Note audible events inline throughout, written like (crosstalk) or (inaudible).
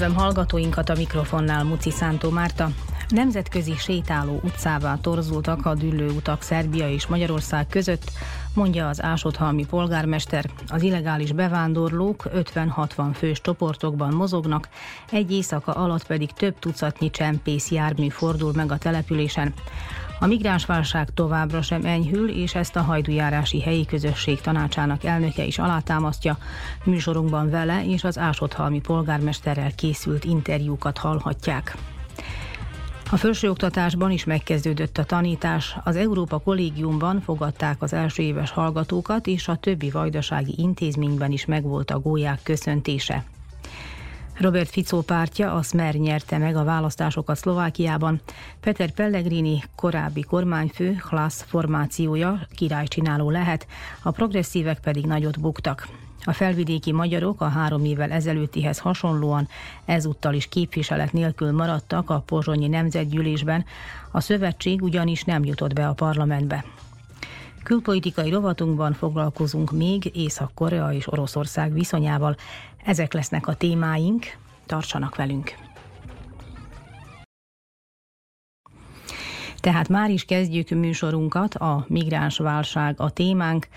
Üdvözlöm hallgatóinkat a mikrofonnál Muci Szántó Márta. Nemzetközi sétáló utcává torzultak a utak Szerbia és Magyarország között, mondja az Ásodhalmi polgármester. Az illegális bevándorlók 50-60 fős csoportokban mozognak, egy éjszaka alatt pedig több tucatnyi csempész jármű fordul meg a településen. A migránsválság továbbra sem enyhül, és ezt a hajdujárási helyi közösség tanácsának elnöke is alátámasztja. Műsorunkban vele és az Ásodhalmi polgármesterrel készült interjúkat hallhatják. A felsőoktatásban is megkezdődött a tanítás. Az Európa Kollégiumban fogadták az első éves hallgatókat, és a többi vajdasági intézményben is megvolt a gólyák köszöntése. Robert Fico pártja, a Smer nyerte meg a választásokat Szlovákiában. Peter Pellegrini korábbi kormányfő, Hlász formációja királycsináló lehet, a progresszívek pedig nagyot buktak. A felvidéki magyarok a három évvel ezelőttihez hasonlóan ezúttal is képviselet nélkül maradtak a pozsonyi nemzetgyűlésben, a szövetség ugyanis nem jutott be a parlamentbe. Külpolitikai rovatunkban foglalkozunk még Észak-Korea és Oroszország viszonyával. Ezek lesznek a témáink, tartsanak velünk! Tehát már is kezdjük műsorunkat, a migráns válság a témánk,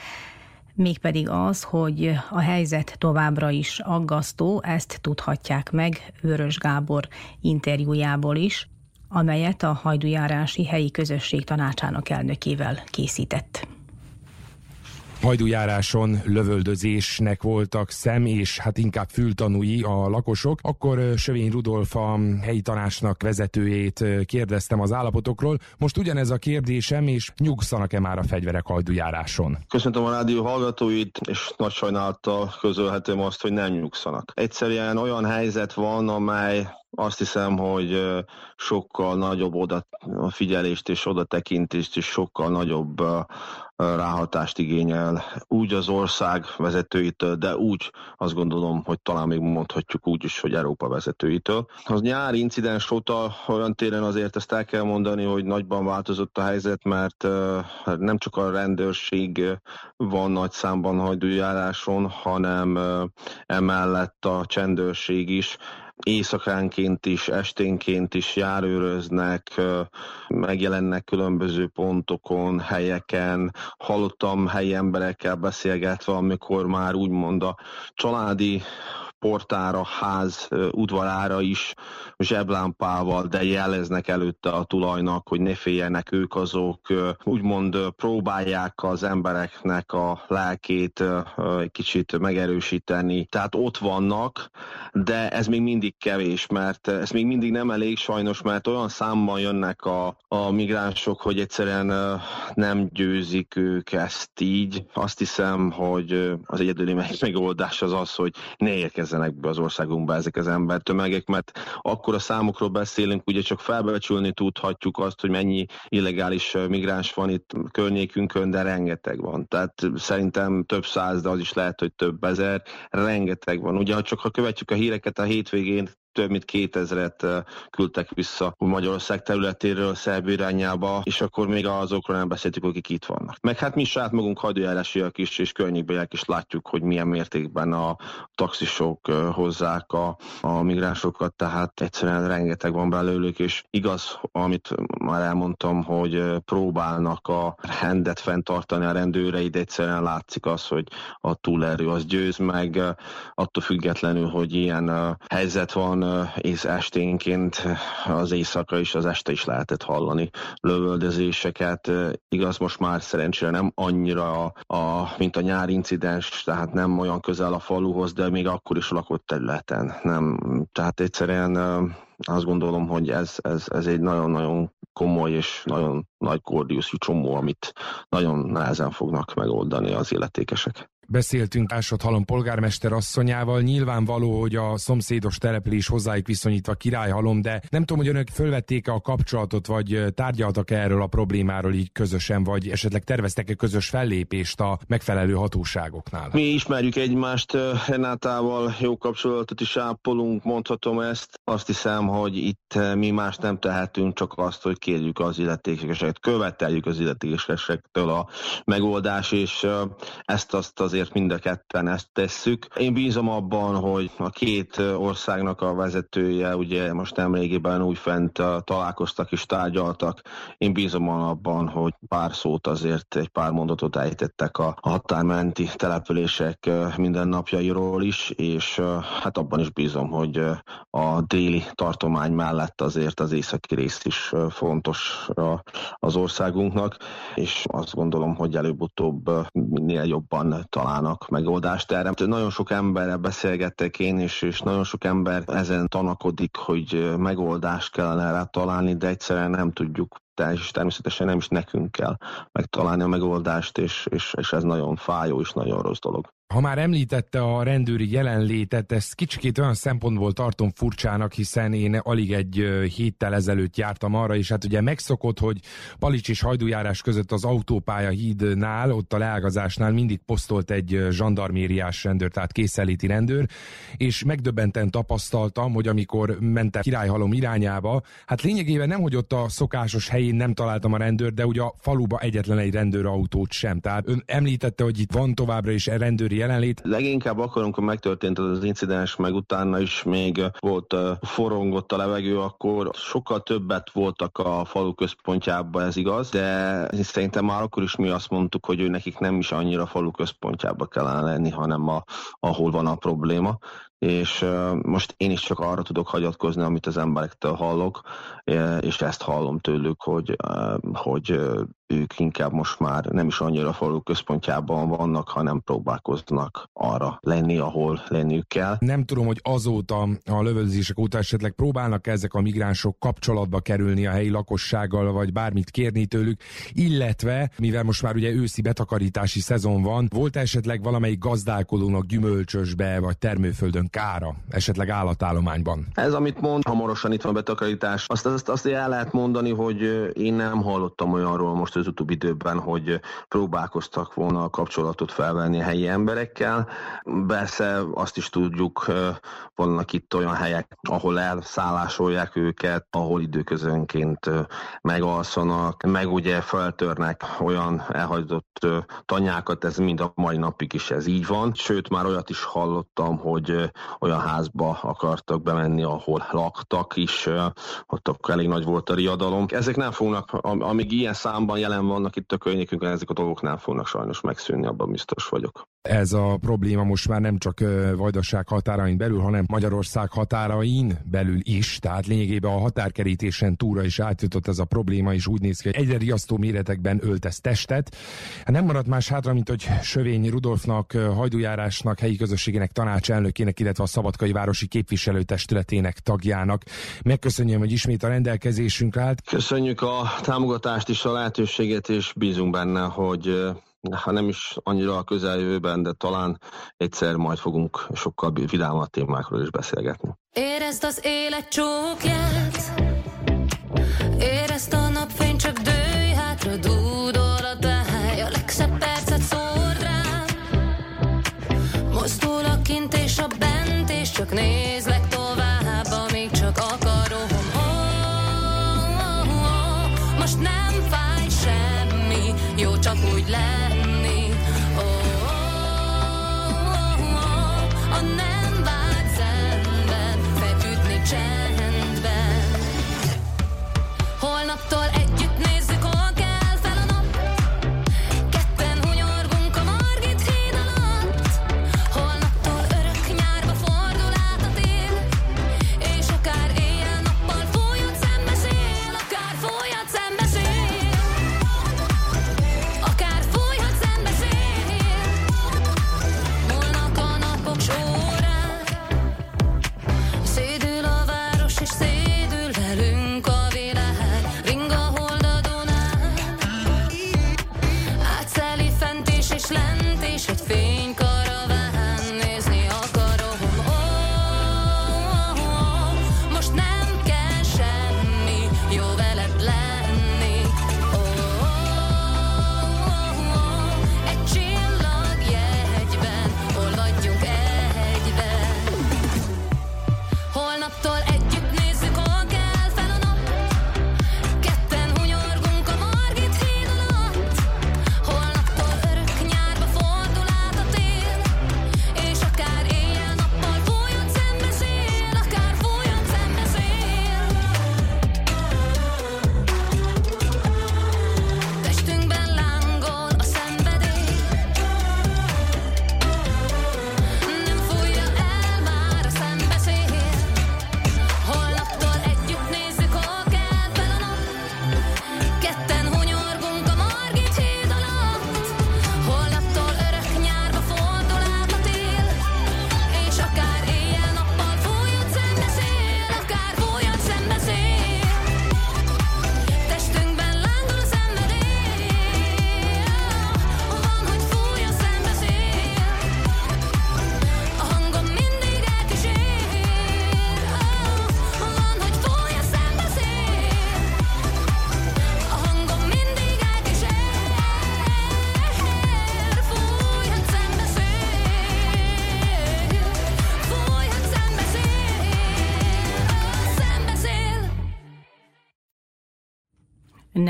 mégpedig az, hogy a helyzet továbbra is aggasztó, ezt tudhatják meg Vörös Gábor interjújából is, amelyet a hajdujárási helyi közösség tanácsának elnökével készített hajdújáráson lövöldözésnek voltak szem és hát inkább fültanúi a lakosok. Akkor Sövény Rudolf helyi tanácsnak vezetőjét kérdeztem az állapotokról. Most ugyanez a kérdésem, és nyugszanak-e már a fegyverek hajdújáráson? Köszöntöm a rádió hallgatóit, és nagy sajnálattal közölhetem azt, hogy nem nyugszanak. Egyszerűen olyan helyzet van, amely azt hiszem, hogy sokkal nagyobb oda figyelést és oda tekintést és sokkal nagyobb ráhatást igényel úgy az ország vezetőitől, de úgy azt gondolom, hogy talán még mondhatjuk úgy is, hogy Európa vezetőitől. Az nyári incidens óta olyan téren azért ezt el kell mondani, hogy nagyban változott a helyzet, mert nem csak a rendőrség van nagy számban hajdújáráson, hanem emellett a csendőrség is, éjszakánként is, esténként is járőröznek, megjelennek különböző pontokon, helyeken. Hallottam helyi emberekkel beszélgetve, amikor már úgymond a családi portára, ház udvarára is zseblámpával, de jeleznek előtte a tulajnak, hogy ne féljenek ők azok, úgymond próbálják az embereknek a lelkét egy kicsit megerősíteni. Tehát ott vannak, de ez még mindig kevés, mert ez még mindig nem elég sajnos, mert olyan számban jönnek a, a migránsok, hogy egyszerűen nem győzik ők ezt így. Azt hiszem, hogy az egyedüli (laughs) megoldás az az, hogy ne érkezzenek érkezzenek be az országunkba ezek az embertömegek, mert akkor a számokról beszélünk, ugye csak felbecsülni tudhatjuk azt, hogy mennyi illegális migráns van itt környékünkön, de rengeteg van. Tehát szerintem több száz, de az is lehet, hogy több ezer, rengeteg van. Ugye, ha csak ha követjük a híreket a hétvégén, több mint 2000-et küldtek vissza Magyarország területéről Szerb irányába, és akkor még azokról nem beszéltük, akik itt vannak. Meg hát mi saját magunk hajdójárásiak is, és környékbeliek is látjuk, hogy milyen mértékben a taxisok hozzák a, a migránsokat, tehát egyszerűen rengeteg van belőlük, és igaz, amit már elmondtam, hogy próbálnak a rendet fenntartani a rendőrei, de egyszerűen látszik az, hogy a túlerő az győz meg, attól függetlenül, hogy ilyen helyzet van, és esténként az éjszaka is, az este is lehetett hallani lövöldözéseket. Igaz, most már szerencsére nem annyira, a, mint a nyári incidens, tehát nem olyan közel a faluhoz, de még akkor is lakott területen. Nem, tehát egyszerűen azt gondolom, hogy ez, ez, ez egy nagyon-nagyon komoly és nagyon nagy kordiuszú csomó, amit nagyon nehezen fognak megoldani az illetékesek. Beszéltünk Ásod Halom polgármester asszonyával, nyilvánvaló, hogy a szomszédos település hozzájuk viszonyítva királyhalom, de nem tudom, hogy önök fölvették-e a kapcsolatot, vagy tárgyaltak -e erről a problémáról így közösen, vagy esetleg terveztek-e közös fellépést a megfelelő hatóságoknál? Mi ismerjük egymást, Renátával jó kapcsolatot is ápolunk, mondhatom ezt. Azt hiszem, hogy itt mi más nem tehetünk, csak azt, hogy kérjük az illetékeseket, követeljük az illetékesektől a megoldás, és ezt azt az azért mind a ketten ezt tesszük. Én bízom abban, hogy a két országnak a vezetője, ugye most nemrégiben fent találkoztak és tárgyaltak. Én bízom abban, hogy pár szót azért, egy pár mondatot ejtettek a határmenti települések mindennapjairól is, és hát abban is bízom, hogy a déli tartomány mellett azért az északi rész is fontos az országunknak, és azt gondolom, hogy előbb-utóbb minél jobban talán találnak megoldást erre. Nagyon sok emberrel beszélgettek én is, és nagyon sok ember ezen tanakodik, hogy megoldást kellene rá találni, de egyszerűen nem tudjuk és természetesen nem is nekünk kell megtalálni a megoldást, és, és, és ez nagyon fájó és nagyon rossz dolog. Ha már említette a rendőri jelenlétet, ezt kicsikét olyan szempontból tartom furcsának, hiszen én alig egy héttel ezelőtt jártam arra, és hát ugye megszokott, hogy Palics és hajdújárás között az autópálya hídnál, ott a leágazásnál mindig posztolt egy zsandarmériás rendőr, tehát készeléti rendőr, és megdöbbenten tapasztaltam, hogy amikor mentem Királyhalom irányába, hát lényegében nem, hogy ott a szokásos helyén nem találtam a rendőr, de ugye a faluba egyetlen egy rendőrautót sem. Tehát ön említette, hogy itt van továbbra is rendőri jelenlét. Leginkább akkor, amikor megtörtént az incidens, meg utána is még volt forongott a levegő, akkor sokkal többet voltak a falu központjában, ez igaz, de szerintem már akkor is mi azt mondtuk, hogy ő nekik nem is annyira falu központjában kellene lenni, hanem a, ahol van a probléma és most én is csak arra tudok hagyatkozni, amit az emberektől hallok, és ezt hallom tőlük, hogy, hogy ők inkább most már nem is annyira a központjában vannak, hanem próbálkoznak arra lenni, ahol lenniük kell. Nem tudom, hogy azóta, a lövöldözések óta esetleg próbálnak ezek a migránsok kapcsolatba kerülni a helyi lakossággal, vagy bármit kérni tőlük, illetve, mivel most már ugye őszi betakarítási szezon van, volt esetleg valamelyik gazdálkodónak gyümölcsösbe, vagy termőföldön kára, esetleg állatállományban? Ez, amit mond, hamarosan itt van betakarítás, azt, azt, azt el lehet mondani, hogy én nem hallottam olyanról most az utóbbi időben, hogy próbálkoztak volna a kapcsolatot felvenni a helyi emberekkel. Persze azt is tudjuk, vannak itt olyan helyek, ahol elszállásolják őket, ahol időközönként megalszanak, meg ugye feltörnek olyan elhagyott tanyákat, ez mind a mai napig is ez így van. Sőt, már olyat is hallottam, hogy olyan házba akartak bemenni, ahol laktak is, ott akkor elég nagy volt a riadalom. Ezek nem fognak, amíg ilyen számban jelen vannak itt a környékünkön, ezek a dolgok nem fognak sajnos megszűnni, abban biztos vagyok. Ez a probléma most már nem csak Vajdaság határain belül, hanem Magyarország határain belül is, tehát lényegében a határkerítésen túra is átjutott ez a probléma, és úgy néz ki, hogy egyre riasztó méretekben öltesz testet. Hát nem maradt más hátra, mint hogy Sövény Rudolfnak, hajdujárásnak, helyi közösségének tanácselnökének, illetve a Szabadkai Városi Képviselőtestületének tagjának. Megköszönjem, hogy ismét a rendelkezésünkre állt. Köszönjük a támogatást is, a lehetőséget, és bízunk benne, hogy ha nem is annyira a közeljövőben, de talán egyszer majd fogunk sokkal vidámabb témákról is beszélgetni. Érezd az élet csókját, érezd a napfény, csak dőj hátra, dúdol a táj, a legszebb percet szór rám. Mozdul a kint és a bent, és csak nézlek tovább, amíg csak akarom. Oh, oh, oh, most nem fáj semmi, jó csak úgy lesz.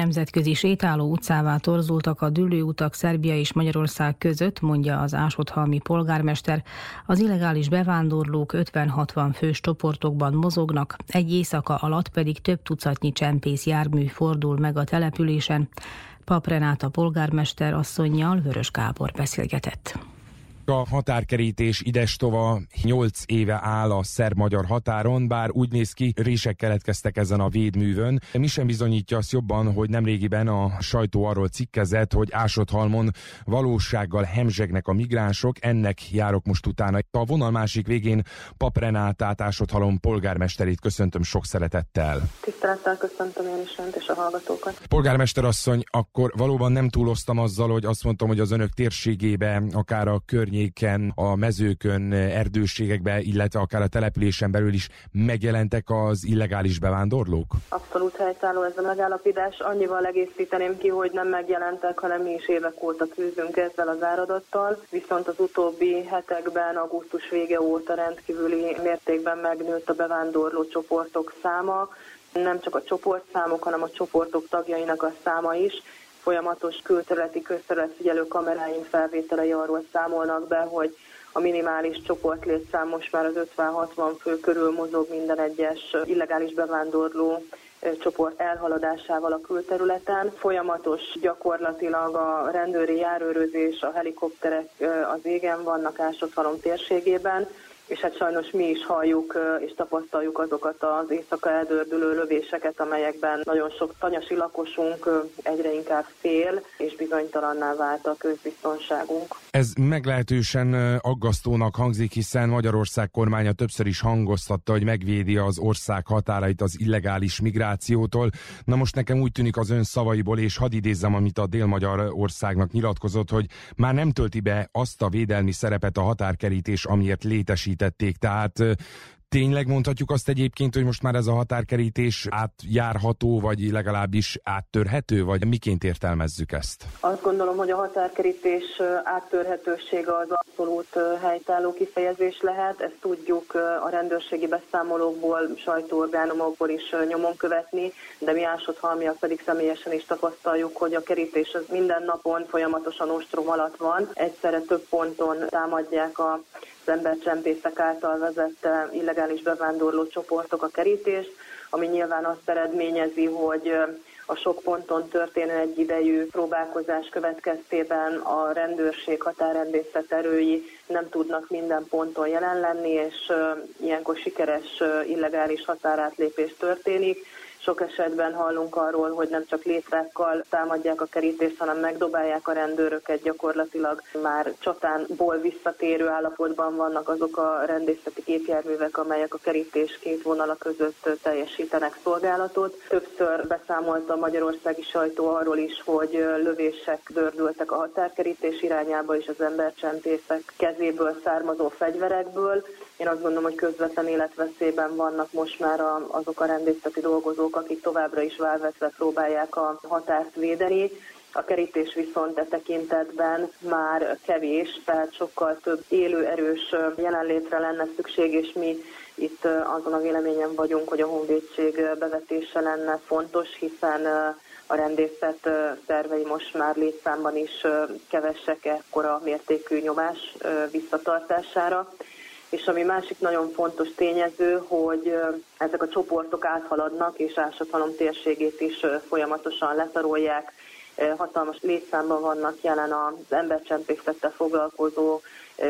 Nemzetközi sétáló utcává torzultak a dülőutak Szerbia és Magyarország között, mondja az Ásodhalmi polgármester. Az illegális bevándorlók 50-60 fős csoportokban mozognak, egy éjszaka alatt pedig több tucatnyi csempész jármű fordul meg a településen. Pap Renáta polgármester asszonynal Vörös Gábor beszélgetett. A határkerítés idestova 8 éve áll a szerb-magyar határon, bár úgy néz ki, rések keletkeztek ezen a védművön. Mi sem bizonyítja azt jobban, hogy nemrégiben a sajtó arról cikkezett, hogy Ásodhalmon valósággal hemzsegnek a migránsok, ennek járok most utána. A vonal másik végén Pap Renátát, Ásodhalom polgármesterét köszöntöm sok szeretettel. Tisztelettel köszöntöm én is önt és a hallgatókat. Polgármester asszony, akkor valóban nem túloztam azzal, hogy azt mondtam, hogy az önök térségébe, akár a környék környéken, a mezőkön, erdőségekben, illetve akár a településen belül is megjelentek az illegális bevándorlók? Abszolút helytálló ez a megállapítás. Annyival egészíteném ki, hogy nem megjelentek, hanem mi is évek óta küzdünk ezzel az áradattal, viszont az utóbbi hetekben, augusztus vége óta rendkívüli mértékben megnőtt a bevándorló csoportok száma, nem csak a csoportszámok, hanem a csoportok tagjainak a száma is, folyamatos külterületi közterületfigyelő kameráink felvételei arról számolnak be, hogy a minimális csoportlétszám most már az 50-60 fő körül mozog minden egyes illegális bevándorló csoport elhaladásával a külterületen. Folyamatos gyakorlatilag a rendőri járőrözés, a helikopterek az égen vannak Ásodhalom térségében, és hát sajnos mi is halljuk és tapasztaljuk azokat az éjszaka eldördülő lövéseket, amelyekben nagyon sok tanyasi lakosunk egyre inkább fél, és bizonytalanná vált a közbiztonságunk. Ez meglehetősen aggasztónak hangzik, hiszen Magyarország kormánya többször is hangoztatta, hogy megvédi az ország határait az illegális migrációtól. Na most nekem úgy tűnik az ön szavaiból, és hadd idézzem, amit a Dél-Magyar országnak nyilatkozott, hogy már nem tölti be azt a védelmi szerepet a határkerítés, amiért létesít említették, tehát Tényleg mondhatjuk azt egyébként, hogy most már ez a határkerítés átjárható, vagy legalábbis áttörhető, vagy miként értelmezzük ezt? Azt gondolom, hogy a határkerítés áttörhetősége az abszolút helytálló kifejezés lehet. Ezt tudjuk a rendőrségi beszámolókból, sajtóorgánumokból is nyomon követni, de mi ásodhalmiak pedig személyesen is tapasztaljuk, hogy a kerítés az minden napon folyamatosan ostrom alatt van. Egyszerre több ponton támadják az embercsempészek által vezett illegális bevándorló csoportok a kerítést, ami nyilván azt eredményezi, hogy a sok ponton történő egyidejű próbálkozás következtében a rendőrség, határrendészet erői nem tudnak minden ponton jelen lenni, és ilyenkor sikeres illegális határátlépés történik sok esetben hallunk arról, hogy nem csak létrákkal támadják a kerítést, hanem megdobálják a rendőröket, gyakorlatilag már csatánból visszatérő állapotban vannak azok a rendészeti gépjárművek, amelyek a kerítés két vonala között teljesítenek szolgálatot. Többször beszámolt a magyarországi sajtó arról is, hogy lövések dördültek a határkerítés irányába és az embercsempészek kezéből származó fegyverekből. Én azt gondolom, hogy közvetlen életveszélyben vannak most már azok a rendészeti dolgozók, akik továbbra is válvetve próbálják a határt védeni. A kerítés viszont e tekintetben már kevés, tehát sokkal több élő, erős jelenlétre lenne szükség, és mi itt azon a véleményen vagyunk, hogy a honvédség bevetése lenne fontos, hiszen a rendészet szervei most már létszámban is kevesek ekkora mértékű nyomás visszatartására és ami másik nagyon fontos tényező, hogy ezek a csoportok áthaladnak, és ásathalom térségét is folyamatosan letarolják, hatalmas létszámban vannak jelen az embercsempészettel foglalkozó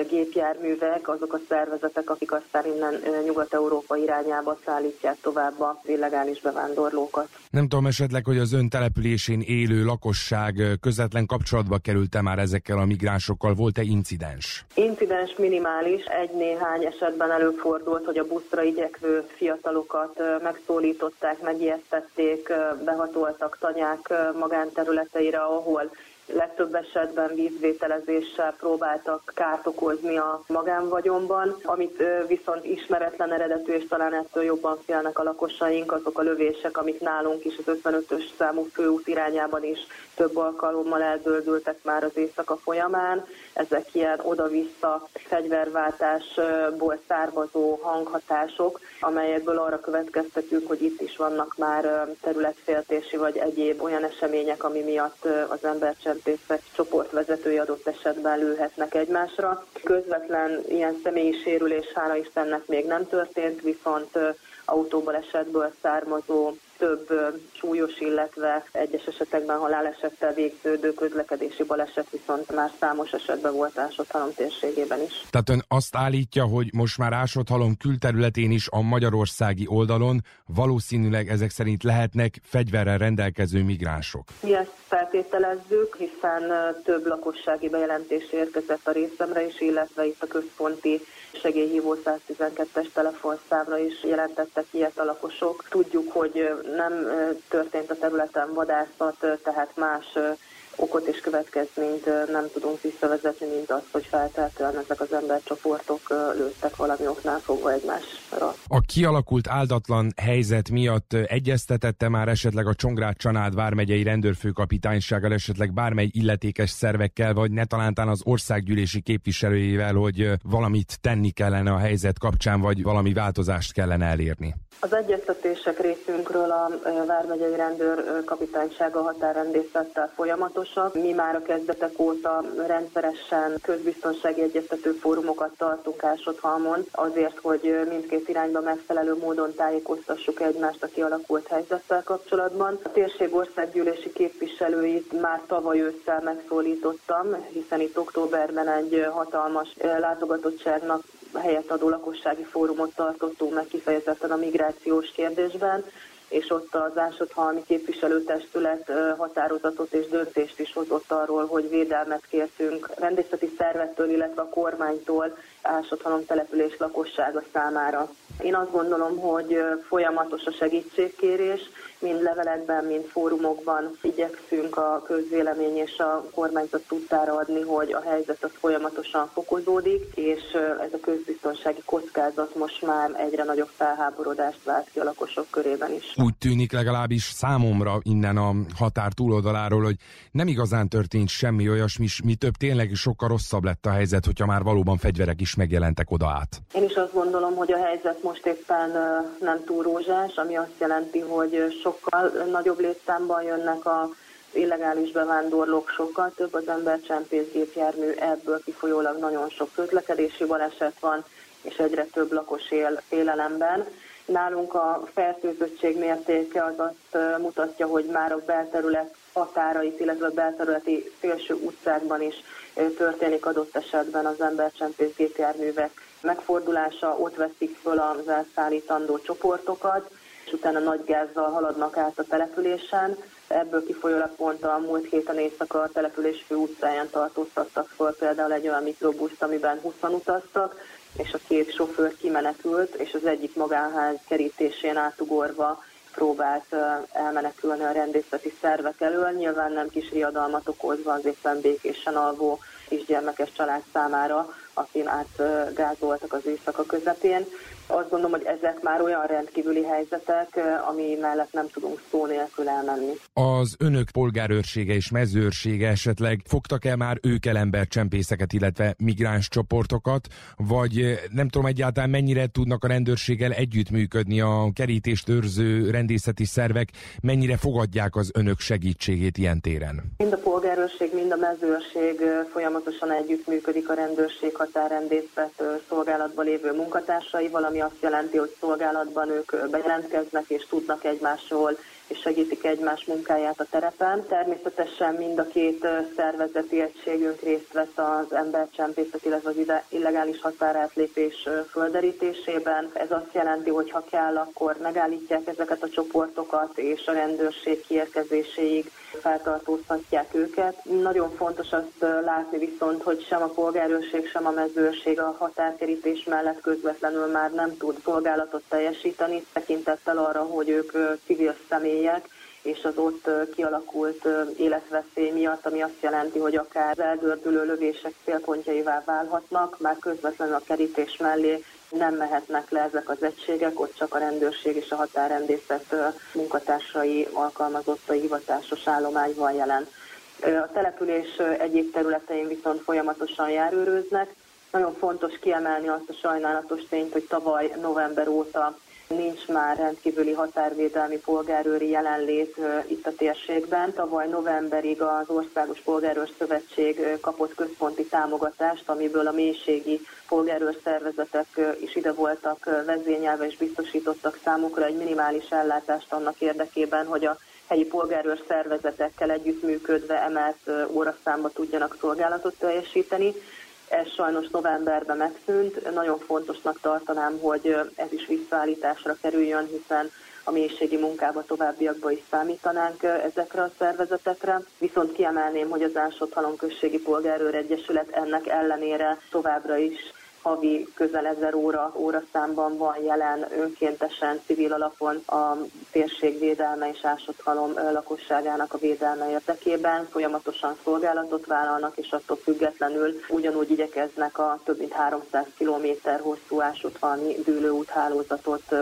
gépjárművek, azok a szervezetek, akik aztán innen Nyugat-Európa irányába szállítják tovább az illegális bevándorlókat. Nem tudom esetleg, hogy az ön településén élő lakosság közvetlen kapcsolatba került-e már ezekkel a migránsokkal? Volt-e incidens? Incidens minimális. Egy-néhány esetben előfordult, hogy a buszra igyekvő fiatalokat megszólították, megijesztették, behatoltak tanyák magánterületeire, ahol legtöbb esetben vízvételezéssel próbáltak kárt okozni a magánvagyonban, amit viszont ismeretlen eredetű és talán ettől jobban félnek a lakosaink, azok a lövések, amik nálunk is az 55-ös számú főút irányában is több alkalommal eldöldültek már az éjszaka folyamán. Ezek ilyen oda-vissza fegyverváltásból származó hanghatások, amelyekből arra következtetünk, hogy itt is vannak már területféltési vagy egyéb olyan események, ami miatt az embercsempészek csoportvezetői adott esetben lőhetnek egymásra. Közvetlen ilyen személyi sérülés hála Istennek még nem történt, viszont autóbalesetből származó több súlyos, illetve egyes esetekben halálesettel végződő közlekedési baleset viszont már számos esetben volt Ásodhalom térségében is. Tehát ön azt állítja, hogy most már Ásodhalom külterületén is a magyarországi oldalon valószínűleg ezek szerint lehetnek fegyverrel rendelkező migránsok. Mi ezt feltételezzük, hiszen több lakossági bejelentés érkezett a részemre is, illetve itt a központi segélyhívó 112-es telefonszámra is jelentettek ilyet a lakosok. Tudjuk, hogy nem történt a területen vadászat, tehát más okot és következményt nem tudunk visszavezetni, mint az, hogy feltétlenül ezek az embercsoportok lőttek valami oknál fogva egymásra. A kialakult áldatlan helyzet miatt egyeztetette már esetleg a Csongrád Csanád vármegyei rendőrfőkapitánysággal, esetleg bármely illetékes szervekkel, vagy ne talántán az országgyűlési képviselőjével, hogy valamit tenni kellene a helyzet kapcsán, vagy valami változást kellene elérni? Az egyeztetések részünkről a Vármegyei Rendőr kapitánysága határrendészettel folyamatosak. Mi már a kezdetek óta rendszeresen közbiztonsági egyeztető fórumokat tartunk Ásodhalmon, azért, hogy mindkét irányba megfelelő módon tájékoztassuk egymást a kialakult helyzettel kapcsolatban. A térség országgyűlési képviselőit már tavaly ősszel megszólítottam, hiszen itt októberben egy hatalmas látogatottságnak helyett adó lakossági fórumot tartottunk meg kifejezetten a migrációs kérdésben, és ott az Ásodhalmi képviselőtestület határozatot és döntést is hozott arról, hogy védelmet kértünk rendészeti szervettől, illetve a kormánytól Ásodhalom település lakossága számára. Én azt gondolom, hogy folyamatos a segítségkérés, mind levelekben, mind fórumokban igyekszünk a közvélemény és a kormányzat tudtára adni, hogy a helyzet az folyamatosan fokozódik, és ez a közbiztonsági kockázat most már egyre nagyobb felháborodást vált ki a lakosok körében is. Úgy tűnik legalábbis számomra innen a határ túloldaláról, hogy nem igazán történt semmi olyasmi, mi több tényleg sokkal rosszabb lett a helyzet, hogyha már valóban fegyverek is megjelentek oda át. Én is azt gondolom, hogy a helyzet most éppen nem túl rózsás, ami azt jelenti, hogy sok sokkal nagyobb létszámban jönnek a illegális bevándorlók, sokkal több az embercsempészgépjármű, ebből kifolyólag nagyon sok közlekedési baleset van, és egyre több lakos él félelemben. Nálunk a fertőzöttség mértéke az azt mutatja, hogy már a belterület határait, illetve a belterületi szélső utcákban is történik adott esetben az embercsempész gépjárművek megfordulása, ott veszik föl az elszállítandó csoportokat, és utána nagy gázzal haladnak át a településen. Ebből kifolyólag pont a múlt héten éjszaka a település fő utcáján tartóztattak föl például egy olyan mikrobuszt, amiben 20 utaztak, és a két sofőr kimenekült, és az egyik magánház kerítésén átugorva próbált elmenekülni a rendészeti szervek elől, nyilván nem kis riadalmat okozva az éppen békésen alvó kisgyermekes család számára, akin átgázoltak az éjszaka közepén. Azt gondolom, hogy ezek már olyan rendkívüli helyzetek, ami mellett nem tudunk szó nélkül elmenni. Az önök polgárőrsége és mezőrsége esetleg fogtak-e már ők el csempészeket, illetve migráns csoportokat, vagy nem tudom egyáltalán mennyire tudnak a rendőrséggel együttműködni a kerítést őrző rendészeti szervek, mennyire fogadják az önök segítségét ilyen téren? Mind a polgárőrség, mind a mezőrség folyamatosan együttműködik a rendőrség határrendészet szolgálatban lévő munkatársaival, ami azt jelenti, hogy szolgálatban ők bejelentkeznek és tudnak egymásról és segítik egymás munkáját a terepen. Természetesen mind a két szervezeti egységünk részt vesz az embercsempészet, illetve az illegális határátlépés földerítésében. Ez azt jelenti, hogy ha kell, akkor megállítják ezeket a csoportokat, és a rendőrség kiérkezéséig feltartóztatják őket. Nagyon fontos azt látni viszont, hogy sem a polgárőrség, sem a mezőrség a határkerítés mellett közvetlenül már nem tud szolgálatot teljesíteni, tekintettel arra, hogy ők civil személyek, és az ott kialakult életveszély miatt, ami azt jelenti, hogy akár elgördülő lövések célpontjaivá válhatnak, már közvetlenül a kerítés mellé nem mehetnek le ezek az egységek, ott csak a rendőrség és a határrendészet munkatársai, alkalmazottai, hivatásos állomány van jelen. A település egyéb területein viszont folyamatosan járőröznek. Nagyon fontos kiemelni azt a sajnálatos tényt, hogy tavaly november óta nincs már rendkívüli határvédelmi polgárőri jelenlét itt a térségben. Tavaly novemberig az Országos Polgárőr Szövetség kapott központi támogatást, amiből a mélységi polgárőr szervezetek is ide voltak vezényelve és biztosítottak számukra egy minimális ellátást annak érdekében, hogy a helyi polgárőr szervezetekkel együttműködve emelt óraszámba tudjanak szolgálatot teljesíteni. Ez sajnos novemberben megszűnt. Nagyon fontosnak tartanám, hogy ez is visszaállításra kerüljön, hiszen a mélységi munkába továbbiakban is számítanánk ezekre a szervezetekre. Viszont kiemelném, hogy az Ásott Halom Községi Polgárőr Egyesület ennek ellenére továbbra is havi közel ezer óra óraszámban van jelen önkéntesen civil alapon a térség védelme és ásott halom lakosságának a védelme érdekében. Folyamatosan szolgálatot vállalnak, és attól függetlenül ugyanúgy igyekeznek a több mint 300 km hosszú ásott halmi dűlőúthálózatot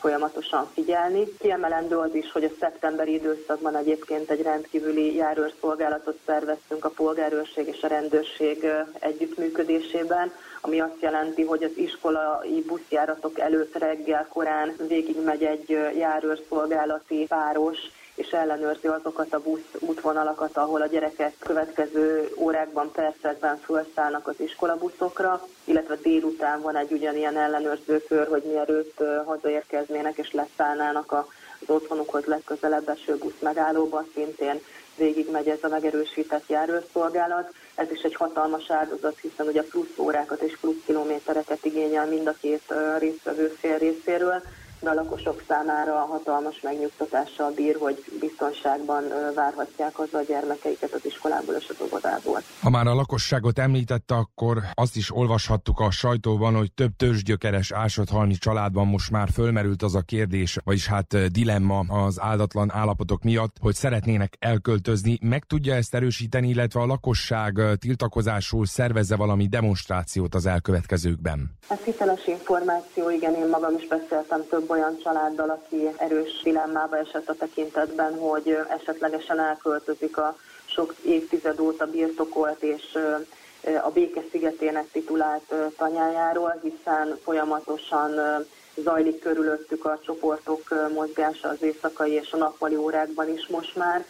folyamatosan figyelni. Kiemelendő az is, hogy a szeptemberi időszakban egyébként egy rendkívüli járőrszolgálatot szerveztünk a polgárőrség és a rendőrség együttműködésében, ami azt jelenti, hogy az iskolai buszjáratok előtt reggel korán végigmegy egy járőrszolgálati páros, és ellenőrzi azokat a busz útvonalakat, ahol a gyerekek következő órákban, percekben felszállnak az iskolabuszokra, illetve délután van egy ugyanilyen ellenőrzőkör, hogy mielőtt hazaérkeznének és leszállnának az otthonukhoz legközelebb eső busz megállóban, szintén végigmegy ez a megerősített járőrszolgálat. Ez is egy hatalmas áldozat, hiszen ugye plusz órákat és plusz kilométereket igényel mind a két résztvevő fél részéről, de a lakosok számára hatalmas megnyugtatással bír, hogy biztonságban várhatják haza a gyermekeiket az iskolából és az óvodából. Ha már a lakosságot említette, akkor azt is olvashattuk a sajtóban, hogy több törzsgyökeres ásathalmi családban most már fölmerült az a kérdés, vagyis hát dilemma az áldatlan állapotok miatt, hogy szeretnének elköltözni. Meg tudja ezt erősíteni, illetve a lakosság tiltakozásul szervezze valami demonstrációt az elkövetkezőkben? Ez hiteles információ, igen, én magam is beszéltem több több olyan családdal, aki erős dilemmába esett a tekintetben, hogy esetlegesen elköltözik a sok évtized óta birtokolt és a Béke szigetének titulált tanyájáról, hiszen folyamatosan zajlik körülöttük a csoportok mozgása az éjszakai és a nappali órákban is most már,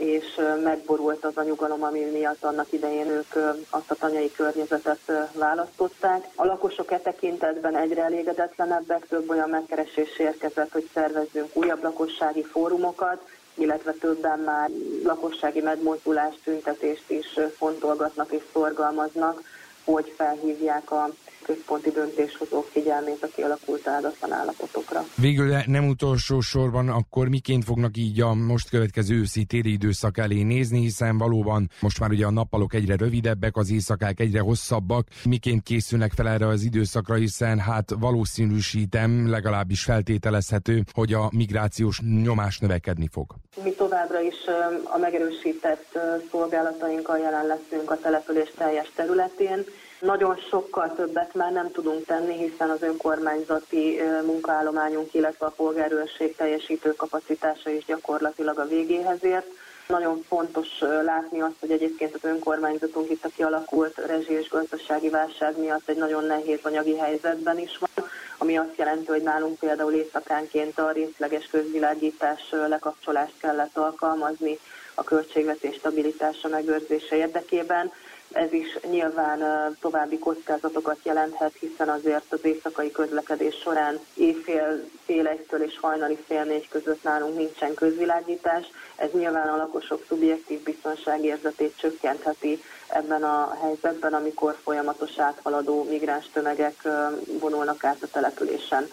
és megborult az a nyugalom, ami miatt annak idején ők azt a tanyai környezetet választották. A lakosok e tekintetben egyre elégedetlenebbek, több olyan megkeresés érkezett, hogy szervezzünk újabb lakossági fórumokat, illetve többen már lakossági megmozdulást, tüntetést is fontolgatnak és szorgalmaznak, hogy felhívják a központi döntéshozók figyelmét a kialakult áldatlan állapotokra. Végül nem utolsó sorban akkor miként fognak így a most következő őszi téli időszak elé nézni, hiszen valóban most már ugye a nappalok egyre rövidebbek, az éjszakák egyre hosszabbak. Miként készülnek fel erre az időszakra, hiszen hát valószínűsítem, legalábbis feltételezhető, hogy a migrációs nyomás növekedni fog. Mi továbbra is a megerősített szolgálatainkkal jelen leszünk a település teljes területén, nagyon sokkal többet már nem tudunk tenni, hiszen az önkormányzati munkaállományunk, illetve a polgárőrség teljesítő kapacitása is gyakorlatilag a végéhez ért. Nagyon fontos látni azt, hogy egyébként az önkormányzatunk itt a kialakult rezsi és gazdasági válság miatt egy nagyon nehéz anyagi helyzetben is van, ami azt jelenti, hogy nálunk például éjszakánként a részleges közvilágítás lekapcsolást kellett alkalmazni a költségvetés stabilitása megőrzése érdekében. Ez is nyilván további kockázatokat jelenthet, hiszen azért az éjszakai közlekedés során éjfél fél egytől és hajnali fél négy között nálunk nincsen közvilágítás. Ez nyilván a lakosok szubjektív biztonságérzetét csökkentheti ebben a helyzetben, amikor folyamatos áthaladó migráns tömegek vonulnak át a településen.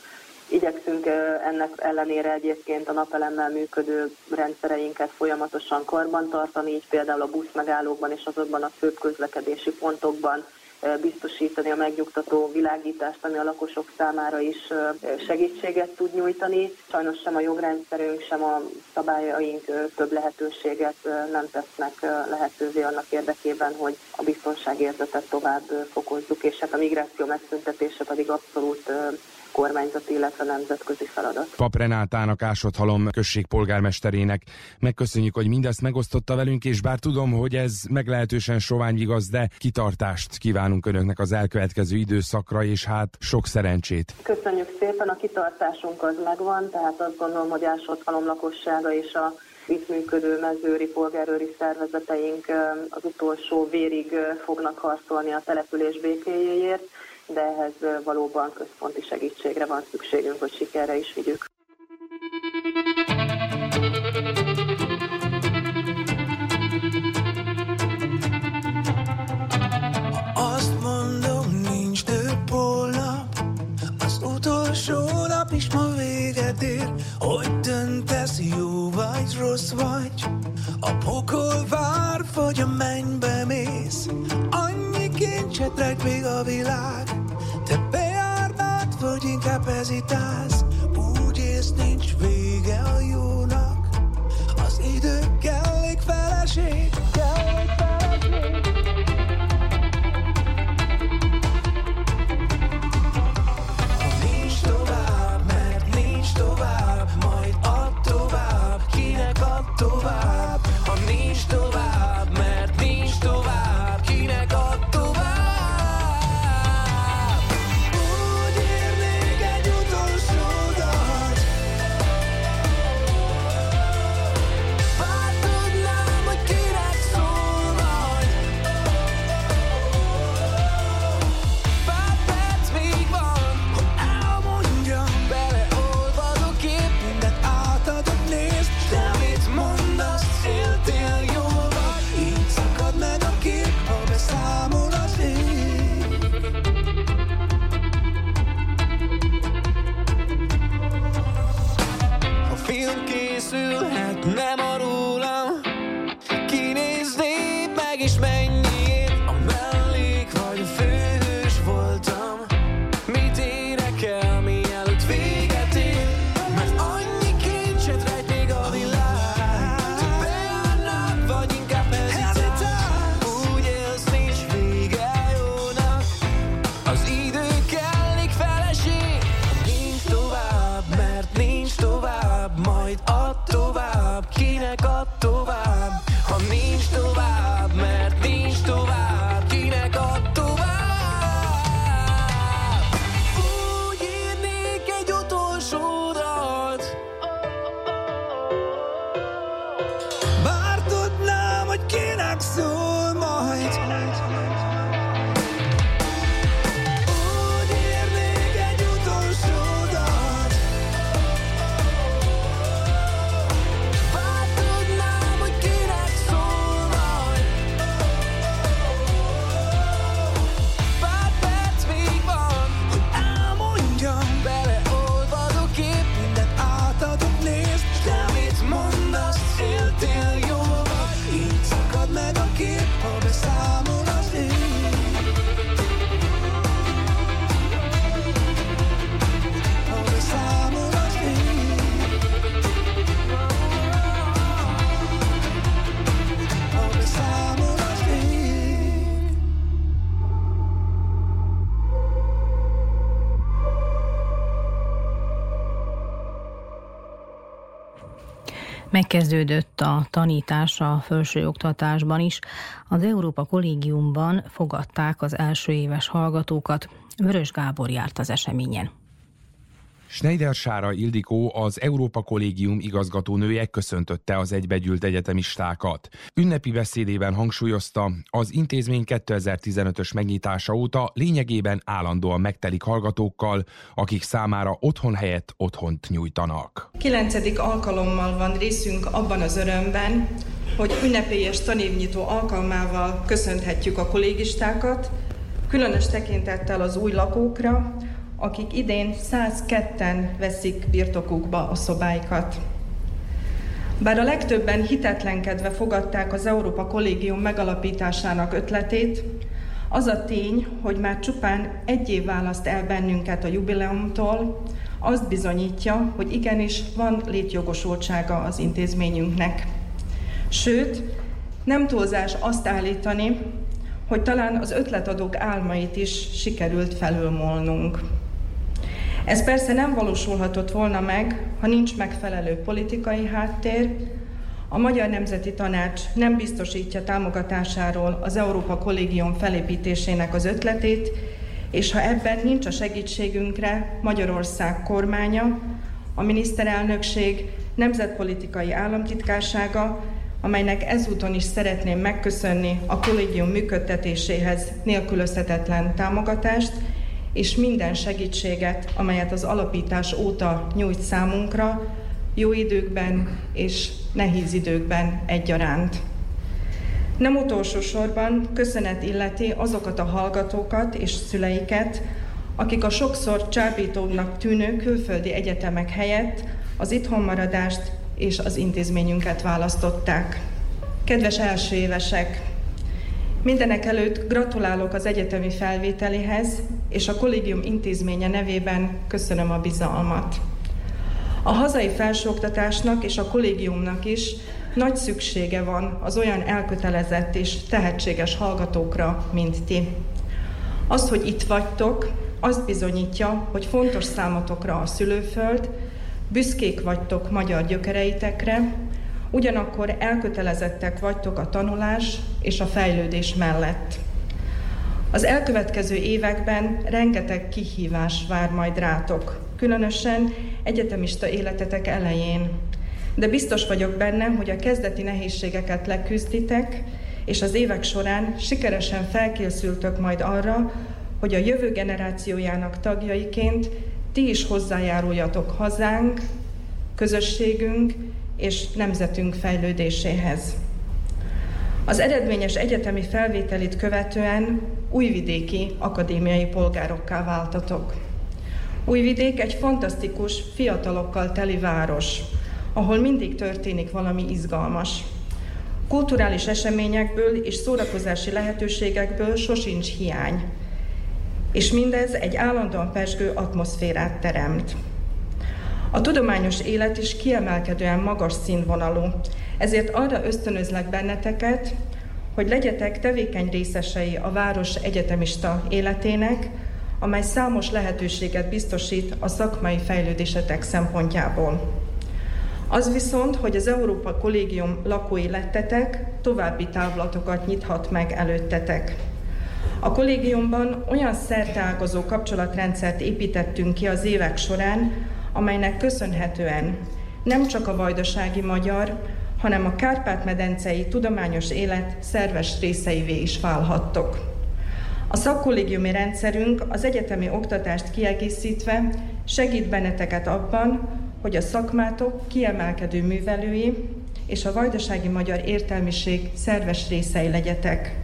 Igyekszünk ennek ellenére egyébként a napelemmel működő rendszereinket folyamatosan karbantartani, így például a buszmegállókban és azokban a főbb közlekedési pontokban biztosítani a megnyugtató világítást, ami a lakosok számára is segítséget tud nyújtani. Sajnos sem a jogrendszerünk, sem a szabályaink több lehetőséget nem tesznek lehetővé annak érdekében, hogy a biztonságérzetet tovább fokozzuk, és hát a migráció megszüntetése pedig abszolút kormányzati, illetve nemzetközi feladat. Pap Renátának Ásodhalom község polgármesterének megköszönjük, hogy mindezt megosztotta velünk, és bár tudom, hogy ez meglehetősen sovány igaz, de kitartást kívánunk Önöknek az elkövetkező időszakra, és hát sok szerencsét. Köszönjük szépen, a kitartásunk az megvan, tehát azt gondolom, hogy Ásodhalom lakossága és a itt működő mezőri polgárőri szervezeteink az utolsó vérig fognak harcolni a település békéjéért de ehhez valóban központi segítségre van szükségünk, hogy sikerre is vigyük. Azt mondom, nincs több az utolsó nap is ma véget ér, hogy döntesz, jó vagy, rossz vagy, a pokol vár, vagy a mennybe mész, annyi kincset rejt még a világ, vagy inkább hezitálsz? Úgy ész nincs vége a jónak. Az idő kellik feleség Kellik feleség Megkezdődött a tanítás a felsőoktatásban is. Az Európa Kollégiumban fogadták az első éves hallgatókat. Vörös Gábor járt az eseményen. Schneider Sára Ildikó, az Európa Kollégium igazgatónője köszöntötte az egybegyűlt egyetemistákat. Ünnepi beszédében hangsúlyozta, az intézmény 2015-ös megnyitása óta lényegében állandóan megtelik hallgatókkal, akik számára otthon helyett otthont nyújtanak. Kilencedik alkalommal van részünk abban az örömben, hogy ünnepélyes tanévnyitó alkalmával köszönhetjük a kollégistákat, különös tekintettel az új lakókra, akik idén 102-en veszik birtokukba a szobáikat. Bár a legtöbben hitetlenkedve fogadták az Európa Kollégium megalapításának ötletét, Az a tény, hogy már csupán egy év választ el bennünket a jubileumtól, azt bizonyítja, hogy igenis van létjogosultsága az intézményünknek. Sőt, nem túlzás azt állítani, hogy talán az ötletadók álmait is sikerült felülmolnunk. Ez persze nem valósulhatott volna meg, ha nincs megfelelő politikai háttér, a Magyar Nemzeti Tanács nem biztosítja támogatásáról az Európa Kollégium felépítésének az ötletét, és ha ebben nincs a segítségünkre Magyarország kormánya, a miniszterelnökség nemzetpolitikai államtitkársága, amelynek ezúton is szeretném megköszönni a kollégium működtetéséhez nélkülözhetetlen támogatást, és minden segítséget, amelyet az alapítás óta nyújt számunkra, jó időkben és nehéz időkben egyaránt. Nem utolsó sorban köszönet illeti azokat a hallgatókat és szüleiket, akik a sokszor csábítóbbnak tűnő külföldi egyetemek helyett az itthonmaradást és az intézményünket választották. Kedves első évesek! Mindenek előtt gratulálok az egyetemi felvételihez, és a kollégium intézménye nevében köszönöm a bizalmat. A hazai felsőoktatásnak és a kollégiumnak is nagy szüksége van az olyan elkötelezett és tehetséges hallgatókra, mint ti. Az, hogy itt vagytok, azt bizonyítja, hogy fontos számotokra a szülőföld, büszkék vagytok magyar gyökereitekre, ugyanakkor elkötelezettek vagytok a tanulás és a fejlődés mellett. Az elkövetkező években rengeteg kihívás vár majd rátok, különösen egyetemista életetek elején. De biztos vagyok benne, hogy a kezdeti nehézségeket leküzditek, és az évek során sikeresen felkészültök majd arra, hogy a jövő generációjának tagjaiként ti is hozzájáruljatok hazánk, közösségünk és nemzetünk fejlődéséhez. Az eredményes egyetemi felvételit követően újvidéki akadémiai polgárokká váltatok. Újvidék egy fantasztikus, fiatalokkal teli város, ahol mindig történik valami izgalmas. Kulturális eseményekből és szórakozási lehetőségekből sosincs hiány, és mindez egy állandóan pesgő atmoszférát teremt. A tudományos élet is kiemelkedően magas színvonalú, ezért arra ösztönözlek benneteket, hogy legyetek tevékeny részesei a város egyetemista életének, amely számos lehetőséget biztosít a szakmai fejlődésetek szempontjából. Az viszont, hogy az Európa Kollégium lakói lettetek, további távlatokat nyithat meg előttetek. A kollégiumban olyan szerteágazó kapcsolatrendszert építettünk ki az évek során, amelynek köszönhetően nem csak a vajdasági magyar, hanem a Kárpát-medencei tudományos élet szerves részeivé is válhattok. A szakkollégiumi rendszerünk az egyetemi oktatást kiegészítve segít benneteket abban, hogy a szakmátok kiemelkedő művelői és a vajdasági magyar értelmiség szerves részei legyetek.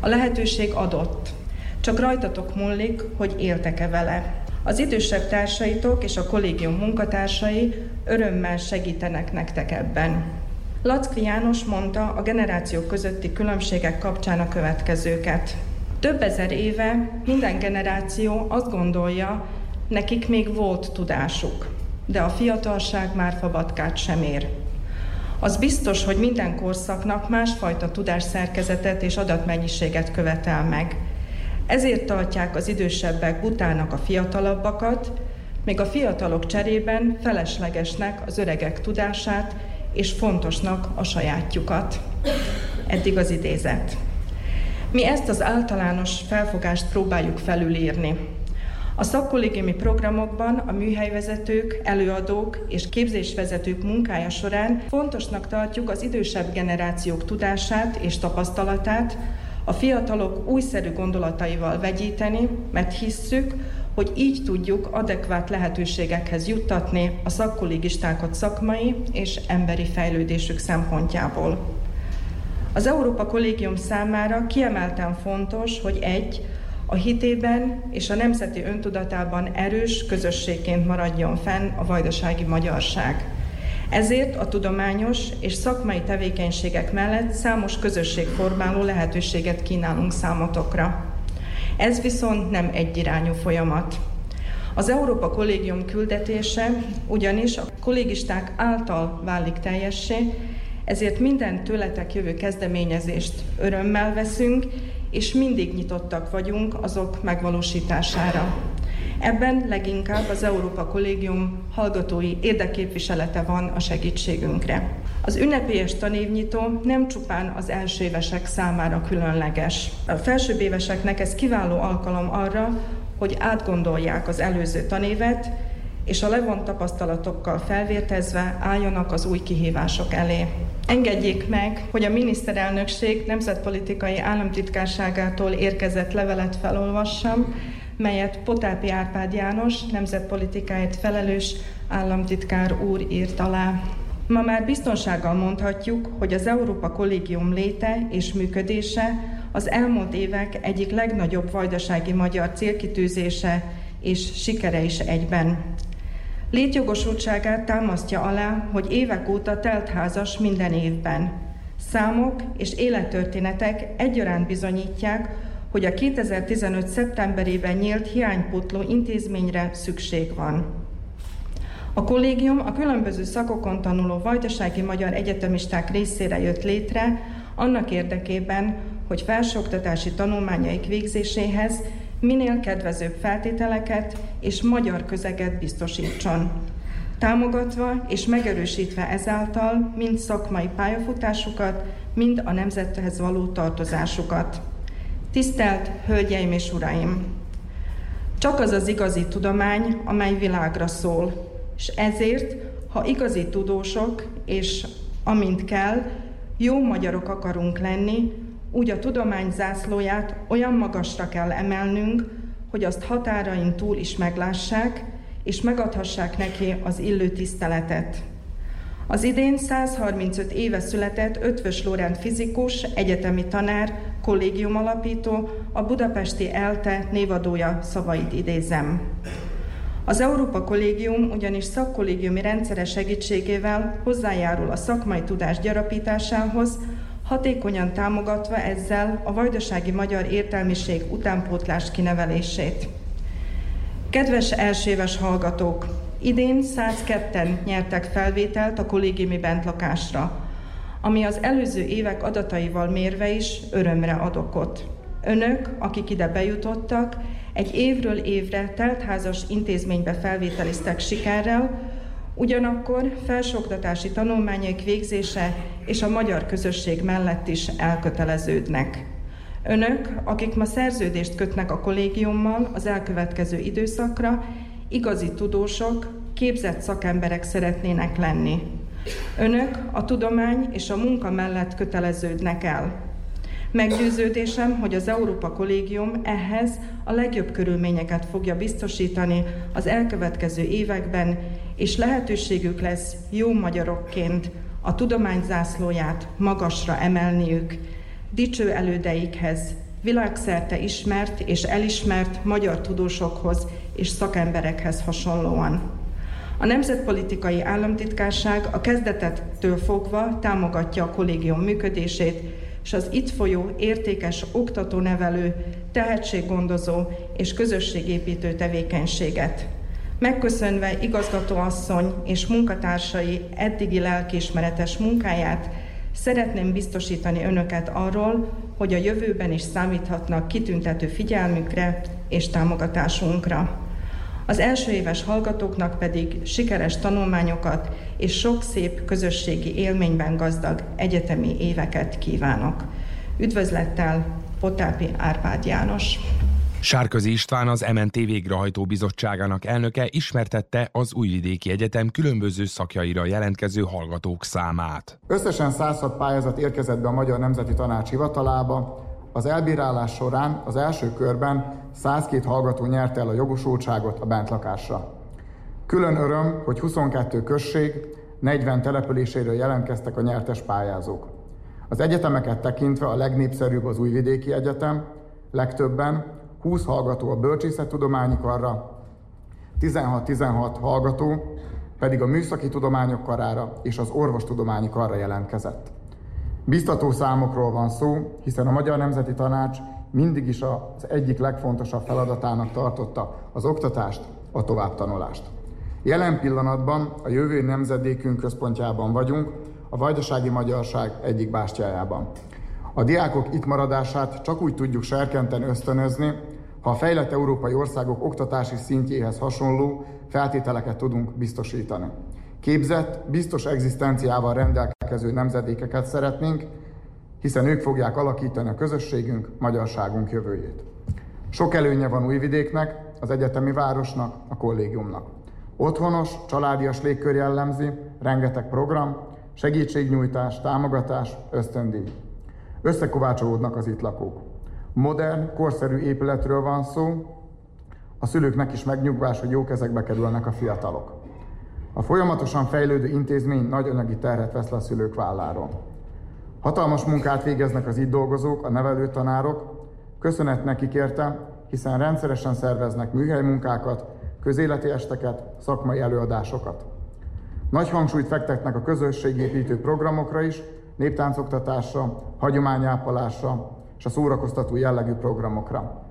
A lehetőség adott, csak rajtatok múlik, hogy éltek-e vele. Az idősebb társaitok és a kollégium munkatársai örömmel segítenek nektek ebben. Lackfi János mondta a generációk közötti különbségek kapcsán a következőket. Több ezer éve minden generáció azt gondolja, nekik még volt tudásuk, de a fiatalság már fabatkát sem ér. Az biztos, hogy minden korszaknak másfajta tudásszerkezetet és adatmennyiséget követel meg. Ezért tartják az idősebbek butának a fiatalabbakat, még a fiatalok cserében feleslegesnek az öregek tudását, és fontosnak a sajátjukat. Eddig az idézet. Mi ezt az általános felfogást próbáljuk felülírni. A szakkollégiumi programokban a műhelyvezetők, előadók és képzésvezetők munkája során fontosnak tartjuk az idősebb generációk tudását és tapasztalatát, a fiatalok újszerű gondolataival vegyíteni, mert hisszük, hogy így tudjuk adekvát lehetőségekhez juttatni a szakkollégistákat szakmai és emberi fejlődésük szempontjából. Az Európa Kollégium számára kiemelten fontos, hogy egy, a hitében és a nemzeti öntudatában erős közösségként maradjon fenn a vajdasági magyarság. Ezért a tudományos és szakmai tevékenységek mellett számos közösségformáló lehetőséget kínálunk számotokra. Ez viszont nem egyirányú folyamat. Az Európa Kollégium küldetése ugyanis a kollégisták által válik teljessé, ezért minden tőletek jövő kezdeményezést örömmel veszünk, és mindig nyitottak vagyunk azok megvalósítására. Ebben leginkább az Európa Kollégium hallgatói érdekképviselete van a segítségünkre. Az ünnepélyes tanévnyitó nem csupán az első évesek számára különleges. A felsőbb éveseknek ez kiváló alkalom arra, hogy átgondolják az előző tanévet, és a levont tapasztalatokkal felvértezve álljanak az új kihívások elé. Engedjék meg, hogy a miniszterelnökség nemzetpolitikai államtitkárságától érkezett levelet felolvassam, melyet Potápi Árpád János, nemzetpolitikáért felelős államtitkár úr írt alá. Ma már biztonsággal mondhatjuk, hogy az Európa Kollégium léte és működése az elmúlt évek egyik legnagyobb vajdasági magyar célkitűzése és sikere is egyben. Létjogosultságát támasztja alá, hogy évek óta teltházas minden évben. Számok és élettörténetek egyaránt bizonyítják, hogy a 2015. szeptemberében nyílt hiánypótló intézményre szükség van. A kollégium a különböző szakokon tanuló vajdasági magyar egyetemisták részére jött létre, annak érdekében, hogy felsőoktatási tanulmányaik végzéséhez minél kedvezőbb feltételeket és magyar közeget biztosítson. Támogatva és megerősítve ezáltal mind szakmai pályafutásukat, mind a nemzethez való tartozásukat. Tisztelt Hölgyeim és Uraim! Csak az az igazi tudomány, amely világra szól, és ezért, ha igazi tudósok, és amint kell, jó magyarok akarunk lenni, úgy a tudomány zászlóját olyan magasra kell emelnünk, hogy azt határain túl is meglássák, és megadhassák neki az illő tiszteletet. Az idén 135 éve született Ötvös Lórend fizikus, egyetemi tanár, kollégium alapító, a budapesti ELTE névadója szavait idézem. Az Európa Kollégium ugyanis szakkollégiumi rendszere segítségével hozzájárul a szakmai tudás gyarapításához, hatékonyan támogatva ezzel a vajdasági magyar értelmiség utánpótlás kinevelését. Kedves elsőves hallgatók! Idén 102-en nyertek felvételt a kollégiumi bentlakásra, ami az előző évek adataival mérve is örömre ad okot. Önök, akik ide bejutottak, egy évről évre teltházas intézménybe felvételiztek sikerrel, ugyanakkor felsőoktatási tanulmányaik végzése és a magyar közösség mellett is elköteleződnek. Önök, akik ma szerződést kötnek a kollégiummal az elkövetkező időszakra, igazi tudósok, képzett szakemberek szeretnének lenni. Önök a tudomány és a munka mellett köteleződnek el. Meggyőződésem, hogy az Európa Kollégium ehhez a legjobb körülményeket fogja biztosítani az elkövetkező években, és lehetőségük lesz jó magyarokként a tudomány zászlóját magasra emelniük, dicső elődeikhez, világszerte ismert és elismert magyar tudósokhoz és szakemberekhez hasonlóan. A Nemzetpolitikai Államtitkárság a kezdetektől fogva támogatja a kollégium működését, és az itt folyó értékes oktatónevelő, tehetséggondozó és közösségépítő tevékenységet. Megköszönve igazgatóasszony és munkatársai eddigi lelkiismeretes munkáját, szeretném biztosítani önöket arról, hogy a jövőben is számíthatnak kitüntető figyelmükre és támogatásunkra. Az első éves hallgatóknak pedig sikeres tanulmányokat és sok szép közösségi élményben gazdag egyetemi éveket kívánok. Üdvözlettel Potápi Árpád János. Sárközi István az MNT végrehajtó bizottságának elnöke ismertette az Újvidéki Egyetem különböző szakjaira jelentkező hallgatók számát. Összesen 106 pályázat érkezett be a Magyar Nemzeti Tanács hivatalába, az elbírálás során az első körben 102 hallgató nyerte el a jogosultságot a bentlakásra. Külön öröm, hogy 22 község, 40 településéről jelentkeztek a nyertes pályázók. Az egyetemeket tekintve a legnépszerűbb az Újvidéki Egyetem, legtöbben 20 hallgató a bölcsészettudományi karra, 16-16 hallgató pedig a műszaki tudományok karára és az orvostudományi karra jelentkezett. Biztató számokról van szó, hiszen a Magyar Nemzeti Tanács mindig is az egyik legfontosabb feladatának tartotta az oktatást, a továbbtanulást. Jelen pillanatban a jövő nemzedékünk központjában vagyunk, a vajdasági magyarság egyik bástyájában. A diákok itt maradását csak úgy tudjuk serkenten ösztönözni, ha a fejlett európai országok oktatási szintjéhez hasonló feltételeket tudunk biztosítani. Képzett, biztos egzisztenciával rendelkező nemzedékeket szeretnénk, hiszen ők fogják alakítani a közösségünk, magyarságunk jövőjét. Sok előnye van Újvidéknek, az egyetemi városnak, a kollégiumnak. Otthonos, családias légkör jellemzi, rengeteg program, segítségnyújtás, támogatás, ösztöndíj. Összekovácsolódnak az itt lakók. Modern, korszerű épületről van szó, a szülőknek is megnyugvás, hogy jó kezekbe kerülnek a fiatalok. A folyamatosan fejlődő intézmény nagy anyagi terhet vesz le a szülők válláról. Hatalmas munkát végeznek az itt dolgozók, a nevelőtanárok, köszönet nekik érte, hiszen rendszeresen szerveznek műhelymunkákat, közéleti esteket, szakmai előadásokat. Nagy hangsúlyt fektetnek a közösségépítő programokra is, néptáncoktatásra, hagyományápolásra és a szórakoztató jellegű programokra.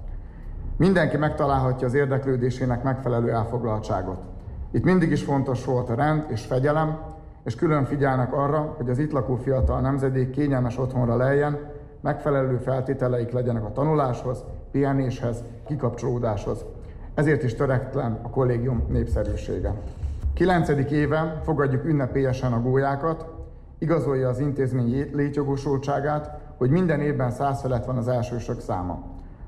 Mindenki megtalálhatja az érdeklődésének megfelelő elfoglaltságot. Itt mindig is fontos volt a rend és fegyelem, és külön figyelnek arra, hogy az itt lakó fiatal nemzedék kényelmes otthonra lejjen, megfelelő feltételeik legyenek a tanuláshoz, pihenéshez, kikapcsolódáshoz. Ezért is töretlen a kollégium népszerűsége. Kilencedik éve fogadjuk ünnepélyesen a gólyákat, igazolja az intézmény létjogosultságát, hogy minden évben száz felett van az elsősök száma.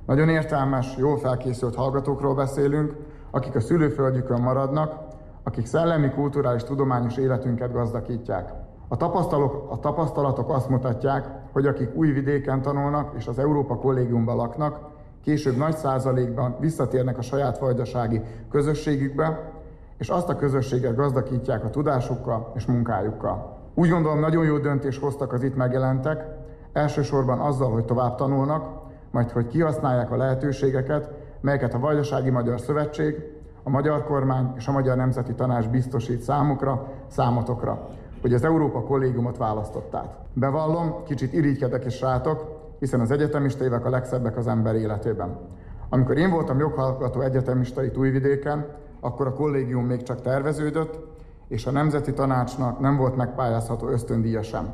Nagyon értelmes, jól felkészült hallgatókról beszélünk, akik a szülőföldjükön maradnak, akik szellemi, kulturális, tudományos életünket gazdagítják. A tapasztalatok, a tapasztalatok azt mutatják, hogy akik új vidéken tanulnak és az Európa kollégiumban laknak, később nagy százalékban visszatérnek a saját vajdasági közösségükbe, és azt a közösséget gazdagítják a tudásukkal és munkájukkal. Úgy gondolom, nagyon jó döntés hoztak az itt megjelentek, elsősorban azzal, hogy tovább tanulnak, majd hogy kihasználják a lehetőségeket, melyeket a Vajdasági Magyar Szövetség, a magyar kormány és a Magyar Nemzeti Tanács biztosít számukra, számotokra, hogy az Európa kollégiumot választották. Bevallom, kicsit irigykedek és rátok, hiszen az egyetemista évek a legszebbek az ember életében. Amikor én voltam joghallgató egyetemista itt Újvidéken, akkor a kollégium még csak terveződött, és a Nemzeti Tanácsnak nem volt megpályázható ösztöndíja sem.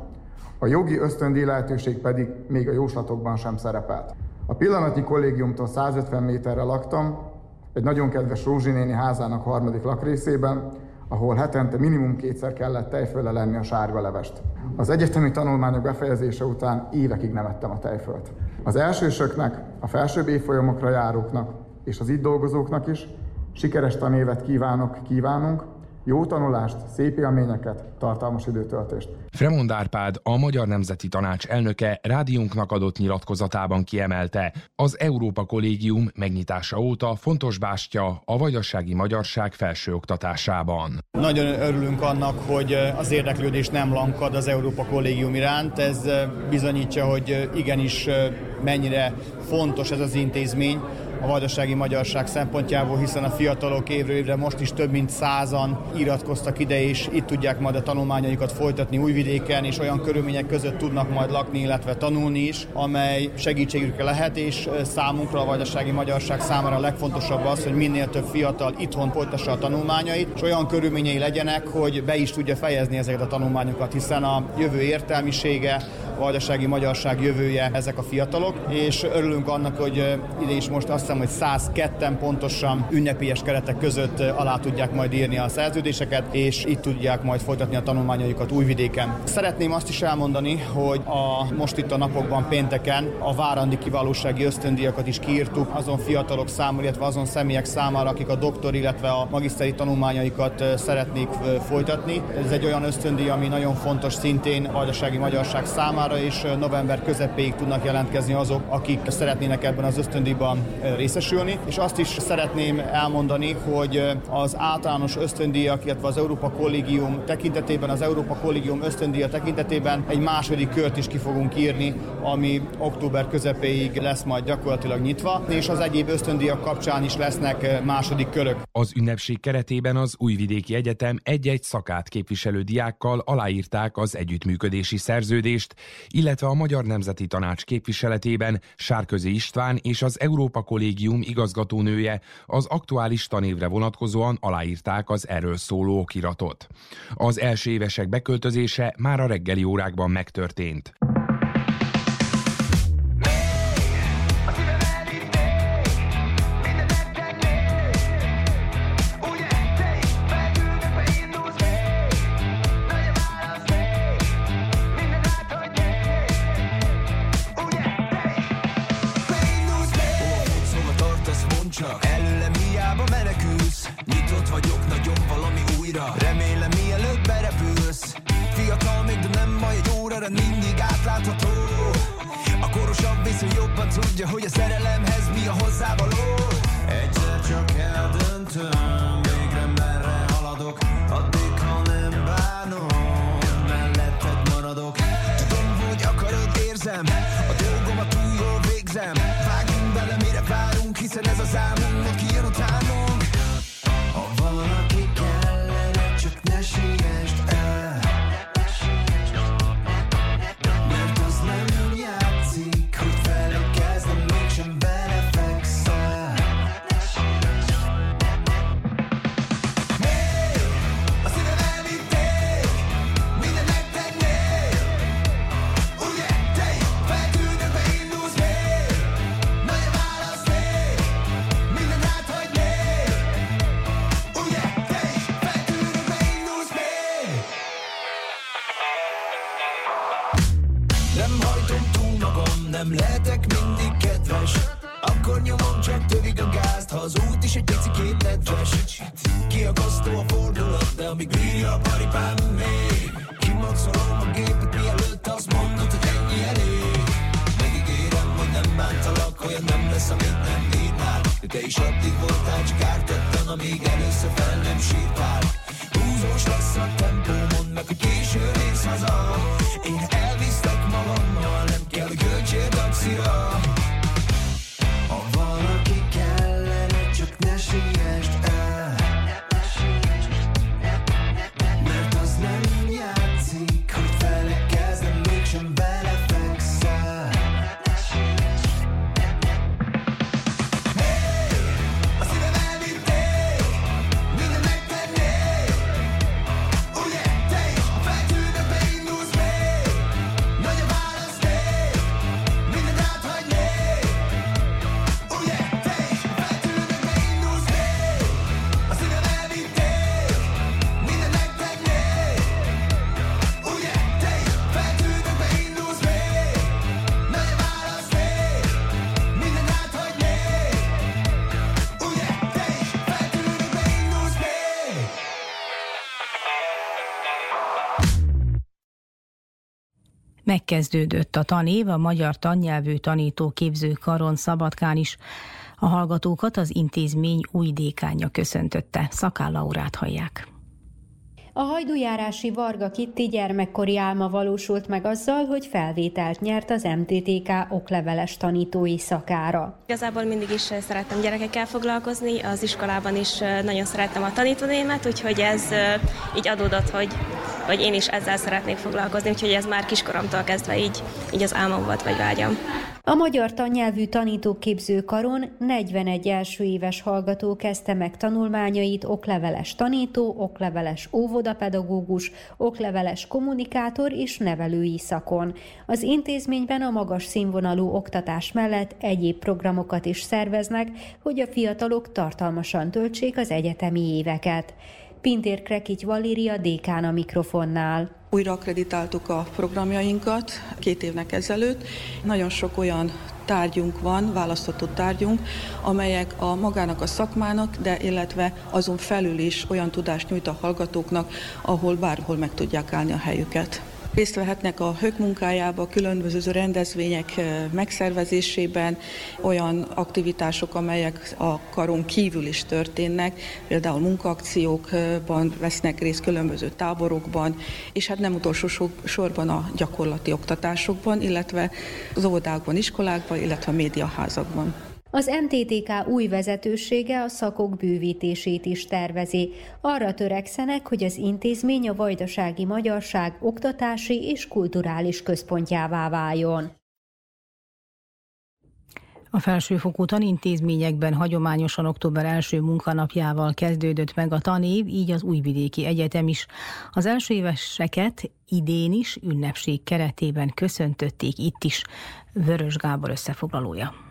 A jogi ösztöndíj lehetőség pedig még a jóslatokban sem szerepelt. A pillanatnyi kollégiumtól 150 méterre laktam, egy nagyon kedves Rózsi néni házának harmadik lakrészében, ahol hetente minimum kétszer kellett tejfölle lenni a sárga levest. Az egyetemi tanulmányok befejezése után évekig nem ettem a tejfölt. Az elsősöknek, a felsőbb évfolyamokra járóknak és az itt dolgozóknak is sikeres tanévet kívánok, kívánunk, jó tanulást, szép élményeket, tartalmas időtöltést. Fremond Árpád, a Magyar Nemzeti Tanács elnöke rádiónknak adott nyilatkozatában kiemelte, az Európa Kollégium megnyitása óta fontos bástya a vajdasági magyarság felsőoktatásában. Nagyon örülünk annak, hogy az érdeklődés nem lankad az Európa Kollégium iránt. Ez bizonyítja, hogy igenis mennyire fontos ez az intézmény a vajdasági magyarság szempontjából, hiszen a fiatalok évről évre most is több mint százan iratkoztak ide, és itt tudják majd a tanulmányaikat folytatni Újvidéken, és olyan körülmények között tudnak majd lakni, illetve tanulni is, amely segítségükre lehet, és számunkra a vajdasági magyarság számára a legfontosabb az, hogy minél több fiatal itthon folytassa a tanulmányait, és olyan körülményei legyenek, hogy be is tudja fejezni ezeket a tanulmányokat, hiszen a jövő értelmisége, a vajdasági magyarság jövője ezek a fiatalok, és örülünk annak, hogy ide is most azt hiszem, hogy 102-en pontosan ünnepélyes keretek között alá tudják majd írni a szerződéseket, és itt tudják majd folytatni a tanulmányaikat Újvidéken. Szeretném azt is elmondani, hogy a, most itt a napokban pénteken a várandi kiválósági ösztöndíjakat is kiírtuk azon fiatalok számára, illetve azon személyek számára, akik a doktor, illetve a magiszteri tanulmányaikat szeretnék folytatni. Ez egy olyan ösztöndíj, ami nagyon fontos szintén a magyarság számára, és november közepéig tudnak jelentkezni azok, akik szeretnének ebben az ösztöndíjban részesülni. És azt is szeretném elmondani, hogy az általános ösztöndíjak, illetve az Európa Kollégium tekintetében, az Európa Kollégium ösztöndíja tekintetében egy második kört is ki fogunk írni, ami október közepéig lesz majd gyakorlatilag nyitva, és az egyéb ösztöndíjak kapcsán is lesznek második körök. Az ünnepség keretében az Újvidéki Egyetem egy-egy szakát képviselő diákkal aláírták az együttműködési szerződést, illetve a Magyar Nemzeti Tanács képviseletében Sárközi István és az Európa Kollégium igazgatónője az aktuális tanévre vonatkozóan aláírták az erről szóló okiratot. Az első évesek beköltözése már a reggeli órákban megtörtént. Tudja, hogy a szerelemhez mi a hozzávaló te is addig voltál, csak ártattan, amíg először fel nem sírtál Húzós lesz a tempó, mondd meg, hogy későn érsz haza. Én Megkezdődött a tanév a Magyar Tannyelvű Tanító Képző Karon Szabadkán is. A hallgatókat az intézmény új dékánja köszöntötte. Szakál Laurát hallják. A hajdújárási Varga Kitti gyermekkori álma valósult meg azzal, hogy felvételt nyert az MTTK okleveles tanítói szakára. Igazából mindig is szerettem gyerekekkel foglalkozni, az iskolában is nagyon szerettem a tanítónémet, úgyhogy ez így adódott, hogy, hogy én is ezzel szeretnék foglalkozni, úgyhogy ez már kiskoromtól kezdve így, így az álmom volt, vagy vágyam. A Magyar Tannyelvű Tanítóképző Karon 41 első éves hallgató kezdte meg tanulmányait okleveles tanító, okleveles óvodapedagógus, okleveles kommunikátor és nevelői szakon. Az intézményben a magas színvonalú oktatás mellett egyéb programokat is szerveznek, hogy a fiatalok tartalmasan töltsék az egyetemi éveket. Pintér Krekics Valéria dékán a mikrofonnál. Újra akreditáltuk a programjainkat két évnek ezelőtt. Nagyon sok olyan tárgyunk van, választott tárgyunk, amelyek a magának a szakmának, de illetve azon felül is olyan tudást nyújt a hallgatóknak, ahol bárhol meg tudják állni a helyüket. Részt vehetnek a hök munkájába, különböző rendezvények megszervezésében, olyan aktivitások, amelyek a karon kívül is történnek, például munkaakciókban vesznek részt különböző táborokban, és hát nem utolsó sorban a gyakorlati oktatásokban, illetve az óvodákban, iskolákban, illetve a médiaházakban. Az MTTK új vezetősége a szakok bővítését is tervezi. Arra törekszenek, hogy az intézmény a vajdasági magyarság oktatási és kulturális központjává váljon. A felsőfokú tanintézményekben hagyományosan október első munkanapjával kezdődött meg a tanév, így az Újvidéki Egyetem is. Az első éveseket idén is ünnepség keretében köszöntötték itt is. Vörös Gábor összefoglalója.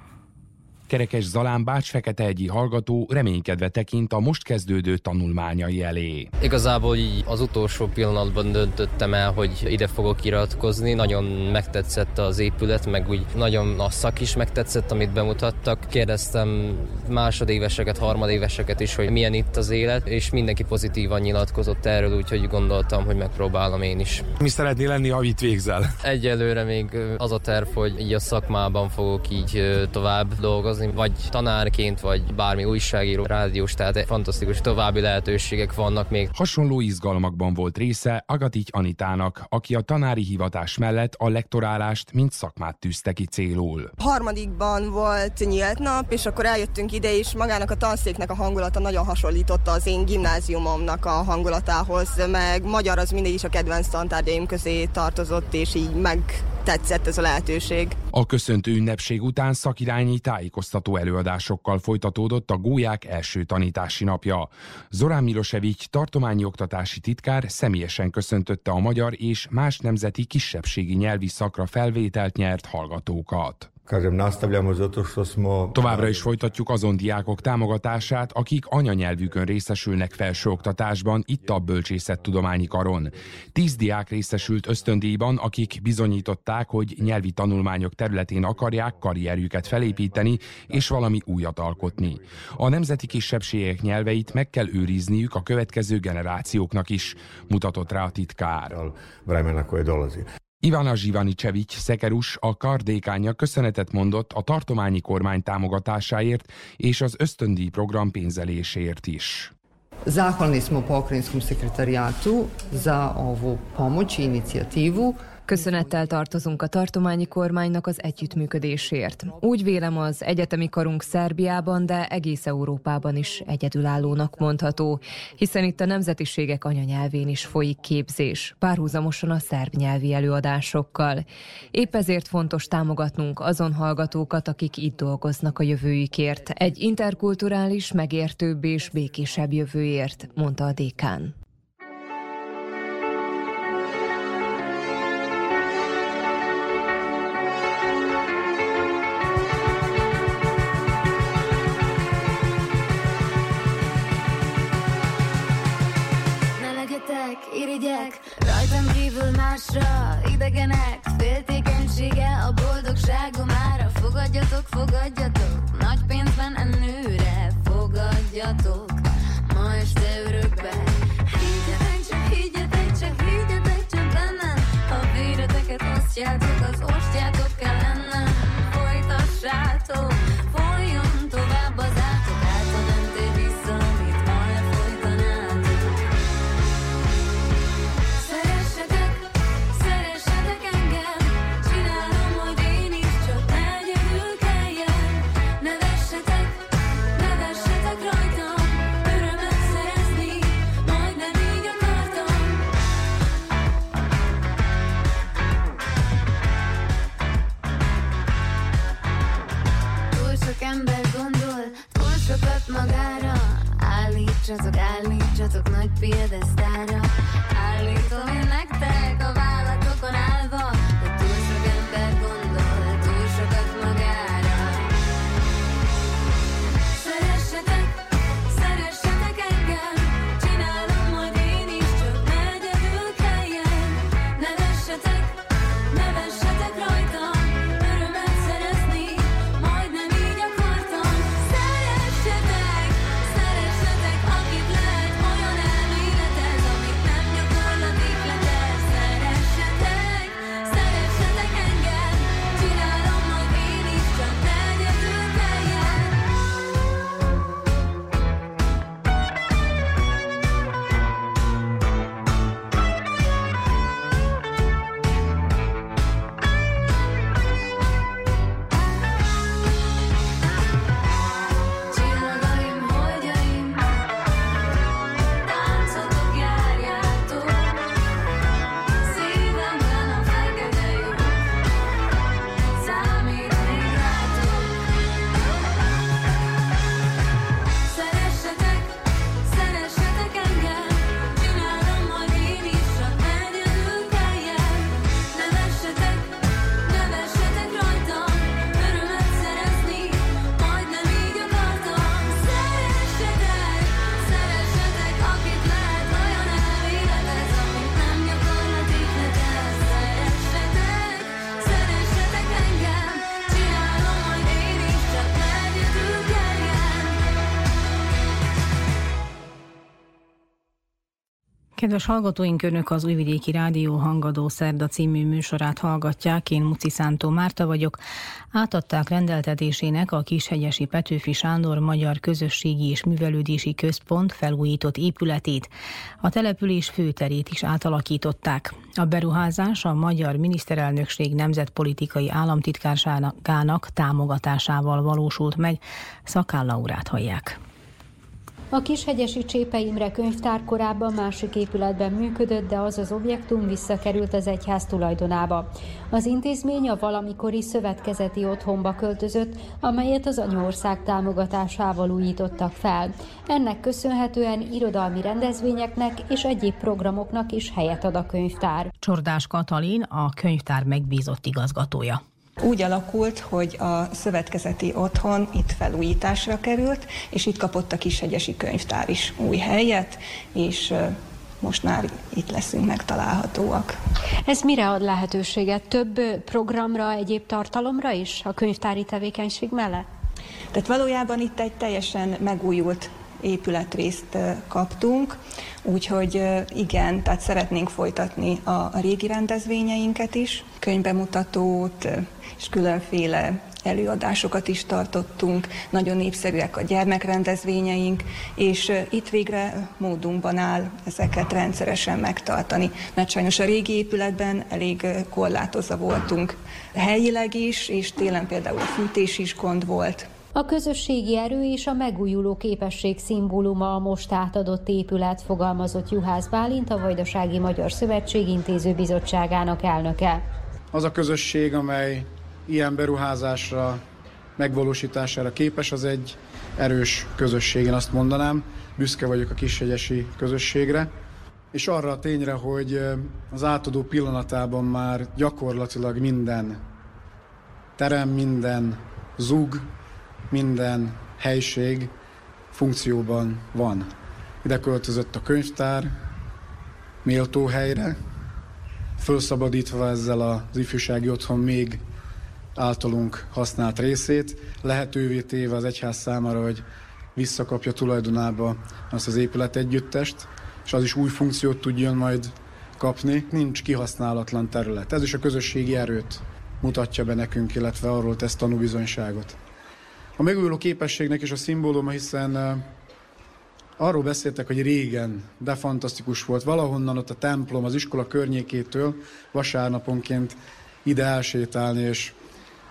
Kerekes Zalán Bács Fekete egyi hallgató reménykedve tekint a most kezdődő tanulmányai elé. Igazából így az utolsó pillanatban döntöttem el, hogy ide fogok iratkozni. Nagyon megtetszett az épület, meg úgy nagyon a szak is megtetszett, amit bemutattak. Kérdeztem másodéveseket, harmadéveseket is, hogy milyen itt az élet, és mindenki pozitívan nyilatkozott erről, úgyhogy gondoltam, hogy megpróbálom én is. Mi szeretnél lenni, ha itt végzel? Egyelőre még az a terv, hogy így a szakmában fogok így tovább dolgozni dolgozni, vagy tanárként, vagy bármi újságíró, rádiós, tehát fantasztikus további lehetőségek vannak még. Hasonló izgalmakban volt része Agatigy Anitának, aki a tanári hivatás mellett a lektorálást, mint szakmát tűzte ki célul. Harmadikban volt nyílt nap, és akkor eljöttünk ide, és magának a tanszéknek a hangulata nagyon hasonlította az én gimnáziumomnak a hangulatához, meg magyar az mindig is a kedvenc tantárgyaim közé tartozott, és így meg tetszett ez a lehetőség. A köszöntő ünnepség után szakirányi tájékoztató előadásokkal folytatódott a Gólyák első tanítási napja. Zorán Milosevic tartományi oktatási titkár személyesen köszöntötte a magyar és más nemzeti kisebbségi nyelvi szakra felvételt nyert hallgatókat. Kažem, nastavljamo zato što smo... Továbbra is folytatjuk azon diákok támogatását, akik anyanyelvükön részesülnek felsőoktatásban, itt a Bölcsészettudományi Karon. Tíz diák részesült ösztöndíjban, akik bizonyították, hogy nyelvi tanulmányok területén akarják karrierjüket felépíteni és valami újat alkotni. A nemzeti kisebbségek nyelveit meg kell őrizniük a következő generációknak is, mutatott rá a titkár. Dolazi. Ivana Zsivanicevics Szekerus a kardékánya köszönetet mondott a tartományi kormány támogatásáért és az ösztöndíj program pénzelésért is. Zahvalni smo pokrajinskom sekretarijatu za ovu pomoć i inicijativu. Köszönettel tartozunk a tartományi kormánynak az együttműködésért. Úgy vélem az egyetemi karunk Szerbiában, de egész Európában is egyedülállónak mondható, hiszen itt a nemzetiségek anyanyelvén is folyik képzés, párhuzamosan a szerb nyelvi előadásokkal. Épp ezért fontos támogatnunk azon hallgatókat, akik itt dolgoznak a jövőjükért, egy interkulturális, megértőbb és békésebb jövőért, mondta a dékán. Kívül másra Idegenek Féltékenysége a boldogságom ára Fogadjatok, fogadjatok Nagy pénzben ennőre. Fogadjatok Állítsatok, állítsatok nagy piedesztára Állítom én nektek Kedves hallgatóink, Önök az Újvidéki Rádió Hangadó Szerda című műsorát hallgatják. Én Muci Szántó Márta vagyok. Átadták rendeltetésének a Kishegyesi Petőfi Sándor Magyar Közösségi és Művelődési Központ felújított épületét. A település főterét is átalakították. A beruházás a Magyar Miniszterelnökség Nemzetpolitikai Államtitkárságának támogatásával valósult meg. Szakán Laurát hallják. A Kishegyesi Csépe Imre könyvtár korábban másik épületben működött, de az az objektum visszakerült az egyház tulajdonába. Az intézmény a valamikori szövetkezeti otthonba költözött, amelyet az anyaország támogatásával újítottak fel. Ennek köszönhetően irodalmi rendezvényeknek és egyéb programoknak is helyet ad a könyvtár. Csordás Katalin a könyvtár megbízott igazgatója. Úgy alakult, hogy a szövetkezeti otthon itt felújításra került, és itt kapott a Kishegyesi Könyvtár is új helyet, és most már itt leszünk megtalálhatóak. Ez mire ad lehetőséget? Több programra, egyéb tartalomra is a könyvtári tevékenység mellett? Tehát valójában itt egy teljesen megújult épületrészt kaptunk, úgyhogy igen, tehát szeretnénk folytatni a régi rendezvényeinket is, könyvbemutatót és különféle előadásokat is tartottunk, nagyon népszerűek a gyermekrendezvényeink, és itt végre módunkban áll ezeket rendszeresen megtartani, mert sajnos a régi épületben elég korlátozva voltunk. Helyileg is, és télen például a fűtés is gond volt. A közösségi erő és a megújuló képesség szimbóluma a most átadott épület, fogalmazott Juhász Bálint, a Vajdasági Magyar Szövetség Intézőbizottságának elnöke. Az a közösség, amely ilyen beruházásra, megvalósítására képes, az egy erős közösség, én azt mondanám. Büszke vagyok a kishegyesi közösségre, és arra a tényre, hogy az átadó pillanatában már gyakorlatilag minden terem, minden zug, minden helység funkcióban van. Ide költözött a könyvtár, méltó helyre, felszabadítva ezzel az ifjúsági otthon még általunk használt részét, lehetővé téve az egyház számára, hogy visszakapja tulajdonába azt az épület együttest, és az is új funkciót tudjon majd kapni. Nincs kihasználatlan terület. Ez is a közösségi erőt mutatja be nekünk, illetve arról tesz tanúbizonyságot. A megújuló képességnek is a szimbóluma, hiszen arról beszéltek, hogy régen, de fantasztikus volt. Valahonnan ott a templom, az iskola környékétől vasárnaponként ide elsétálni, és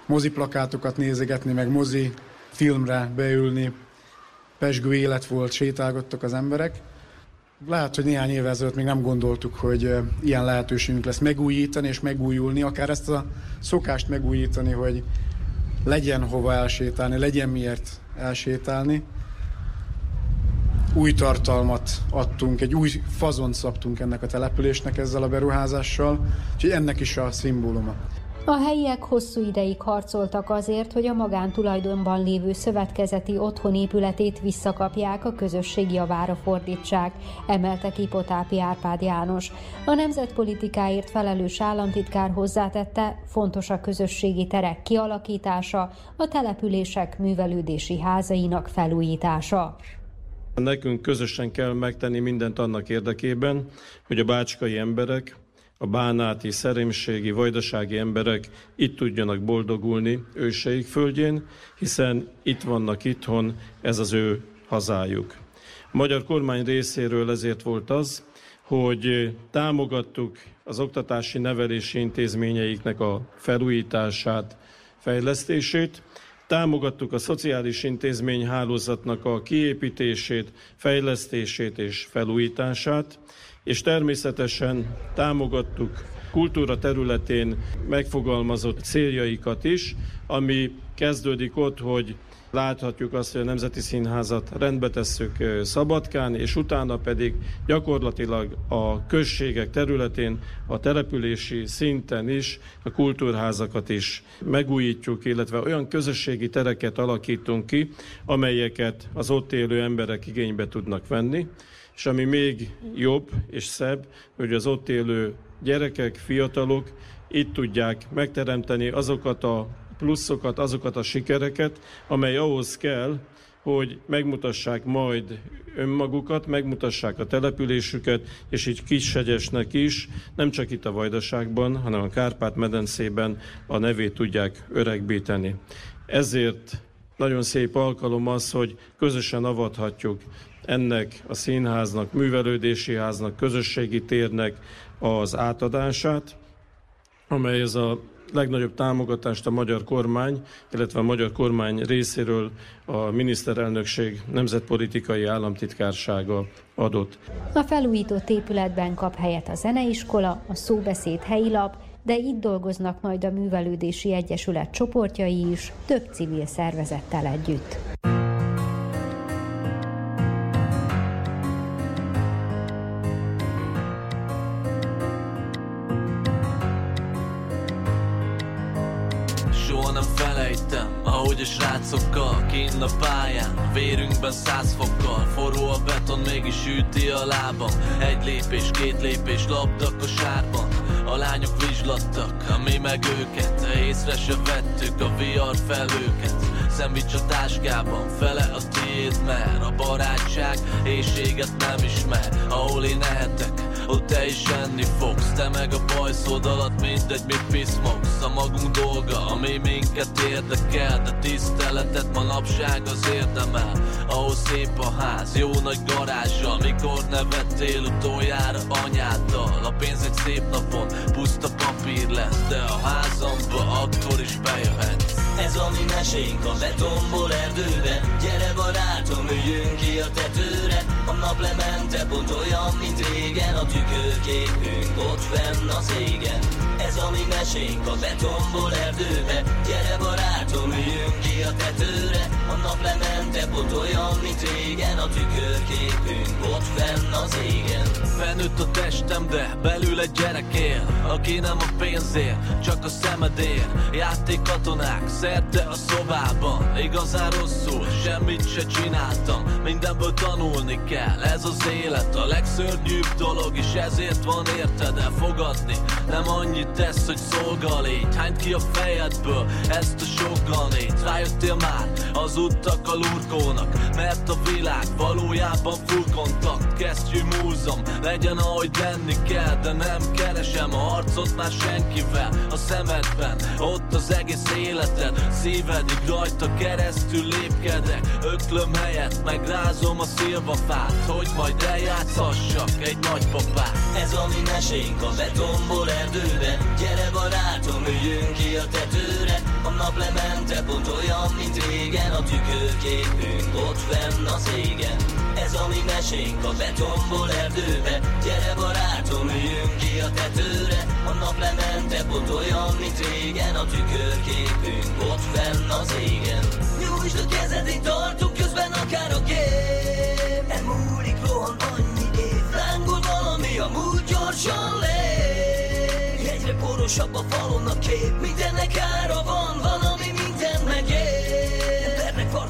moziplakátokat nézegetni, meg mozi filmre beülni. Pesgő élet volt, sétálgattak az emberek. Lehet, hogy néhány évvel ezelőtt még nem gondoltuk, hogy ilyen lehetőségünk lesz megújítani és megújulni, akár ezt a szokást megújítani, hogy legyen hova elsétálni, legyen miért elsétálni. Új tartalmat adtunk, egy új fazont szabtunk ennek a településnek ezzel a beruházással, úgyhogy ennek is a szimbóluma. A helyiek hosszú ideig harcoltak azért, hogy a magántulajdonban lévő szövetkezeti otthonépületét visszakapják, a közösség javára fordítsák, emelte ki Potápi Árpád János. A nemzetpolitikáért felelős államtitkár hozzátette, fontos a közösségi terek kialakítása, a települések művelődési házainak felújítása. Nekünk közösen kell megtenni mindent annak érdekében, hogy a bácskai emberek, a bánáti, szerémségi, vajdasági emberek itt tudjanak boldogulni őseik földjén, hiszen itt vannak itthon, ez az ő hazájuk. A magyar kormány részéről ezért volt az, hogy támogattuk az oktatási nevelési intézményeiknek a felújítását, fejlesztését, támogattuk a szociális intézmény hálózatnak a kiépítését, fejlesztését és felújítását, és természetesen támogattuk kultúra területén megfogalmazott céljaikat is, ami kezdődik ott, hogy láthatjuk azt, hogy a Nemzeti Színházat rendbe tesszük Szabadkán, és utána pedig gyakorlatilag a községek területén, a települési szinten is a kultúrházakat is megújítjuk, illetve olyan közösségi tereket alakítunk ki, amelyeket az ott élő emberek igénybe tudnak venni és ami még jobb és szebb, hogy az ott élő gyerekek, fiatalok itt tudják megteremteni azokat a pluszokat, azokat a sikereket, amely ahhoz kell, hogy megmutassák majd önmagukat, megmutassák a településüket, és így Kishegyesnek is, nem csak itt a Vajdaságban, hanem a Kárpát-medencében a nevét tudják öregbíteni. Ezért nagyon szép alkalom az, hogy közösen avathatjuk ennek a színháznak, művelődési háznak, közösségi térnek az átadását, amely ez a legnagyobb támogatást a magyar kormány, illetve a magyar kormány részéről a miniszterelnökség nemzetpolitikai államtitkársága adott. A felújított épületben kap helyet a zeneiskola, a szóbeszéd helyi lap, de itt dolgoznak majd a Művelődési Egyesület csoportjai is, több civil szervezettel együtt. A srácokkal Kinn a pályán, vérünkben száz fokkal. Forró a beton, mégis üti a lábam. Egy lépés, két lépés, labdak a sárban. A lányok vizslattak, mi meg őket. Észre se vettük a viar felőket. Szendvics a táskában, fele a tiéd Mert a barátság éjséget nem ismer Ahol én ehetek, ott te is enni fogsz Te meg a bajszód alatt mindegy mit piszmogsz. A magunk dolga, ami minket érdekel De tiszteletet manapság az érdemel. Ahol szép a ház, jó nagy garázsa Mikor nevettél utoljára anyáddal. A pénz egy szép napon puszta papír lesz De a házamba akkor is bejöhet Ez a mi mesénk a betonból erdőben Gyere barátom, üljünk ki a tetőre. A naplemente pont olyan, mint régen A tükörképünk ott fenn az égen. Ez a mi mesénk a betonból erdőben Gyere barátom, üljünk ki a tetőre A naplemente pont olyan, mint régen. A tükörképünk ott fenn az égen. Fennőtt a testem, de belül egy gyerek él Aki nem a pénzért, csak a szemedért. Játékkatonák szerte a szobában. Igazán rosszul, semmit se csináltam. Mindenből tanulni kell, ez az élet. A legszörnyűbb dolog, és ezért van érted Elfogadni, nem annyit tesz, hogy szolgalít Hányd ki a fejedből ezt a sok ganét Rájöttél már, az utak a lurkónak Mert a világ valójában full kontakt Kesztyű múzom, legyen ahogy lenni kell De nem keresem a harcot már senkivel A szemedben, ott az egész életed Szívedig rajta keresztül lépkedek. Öklöm helyet, megrázom a szilvafát Hogy majd eljátszhassak egy nagypapát Ez a mi mesénk a betonból erdőben. Gyere barátom, üljünk ki a tetőre. A naplemente pont olyan, mint régen A tükörképünk ott fenn az égen Ez a mi mesénk a betonból erdőben Gyere barátom, üljünk ki a tetőre. A naplemente pont olyan, mint régen. A tükörképünk ott fenn az égen Nyújtsd a kezed, én tartok közben akár a gép Elmúlik, rohan annyi év Lángol valami, a múlt gyorsan lép. Egyre porosabb a falon a kép. Mindennek ára van, van,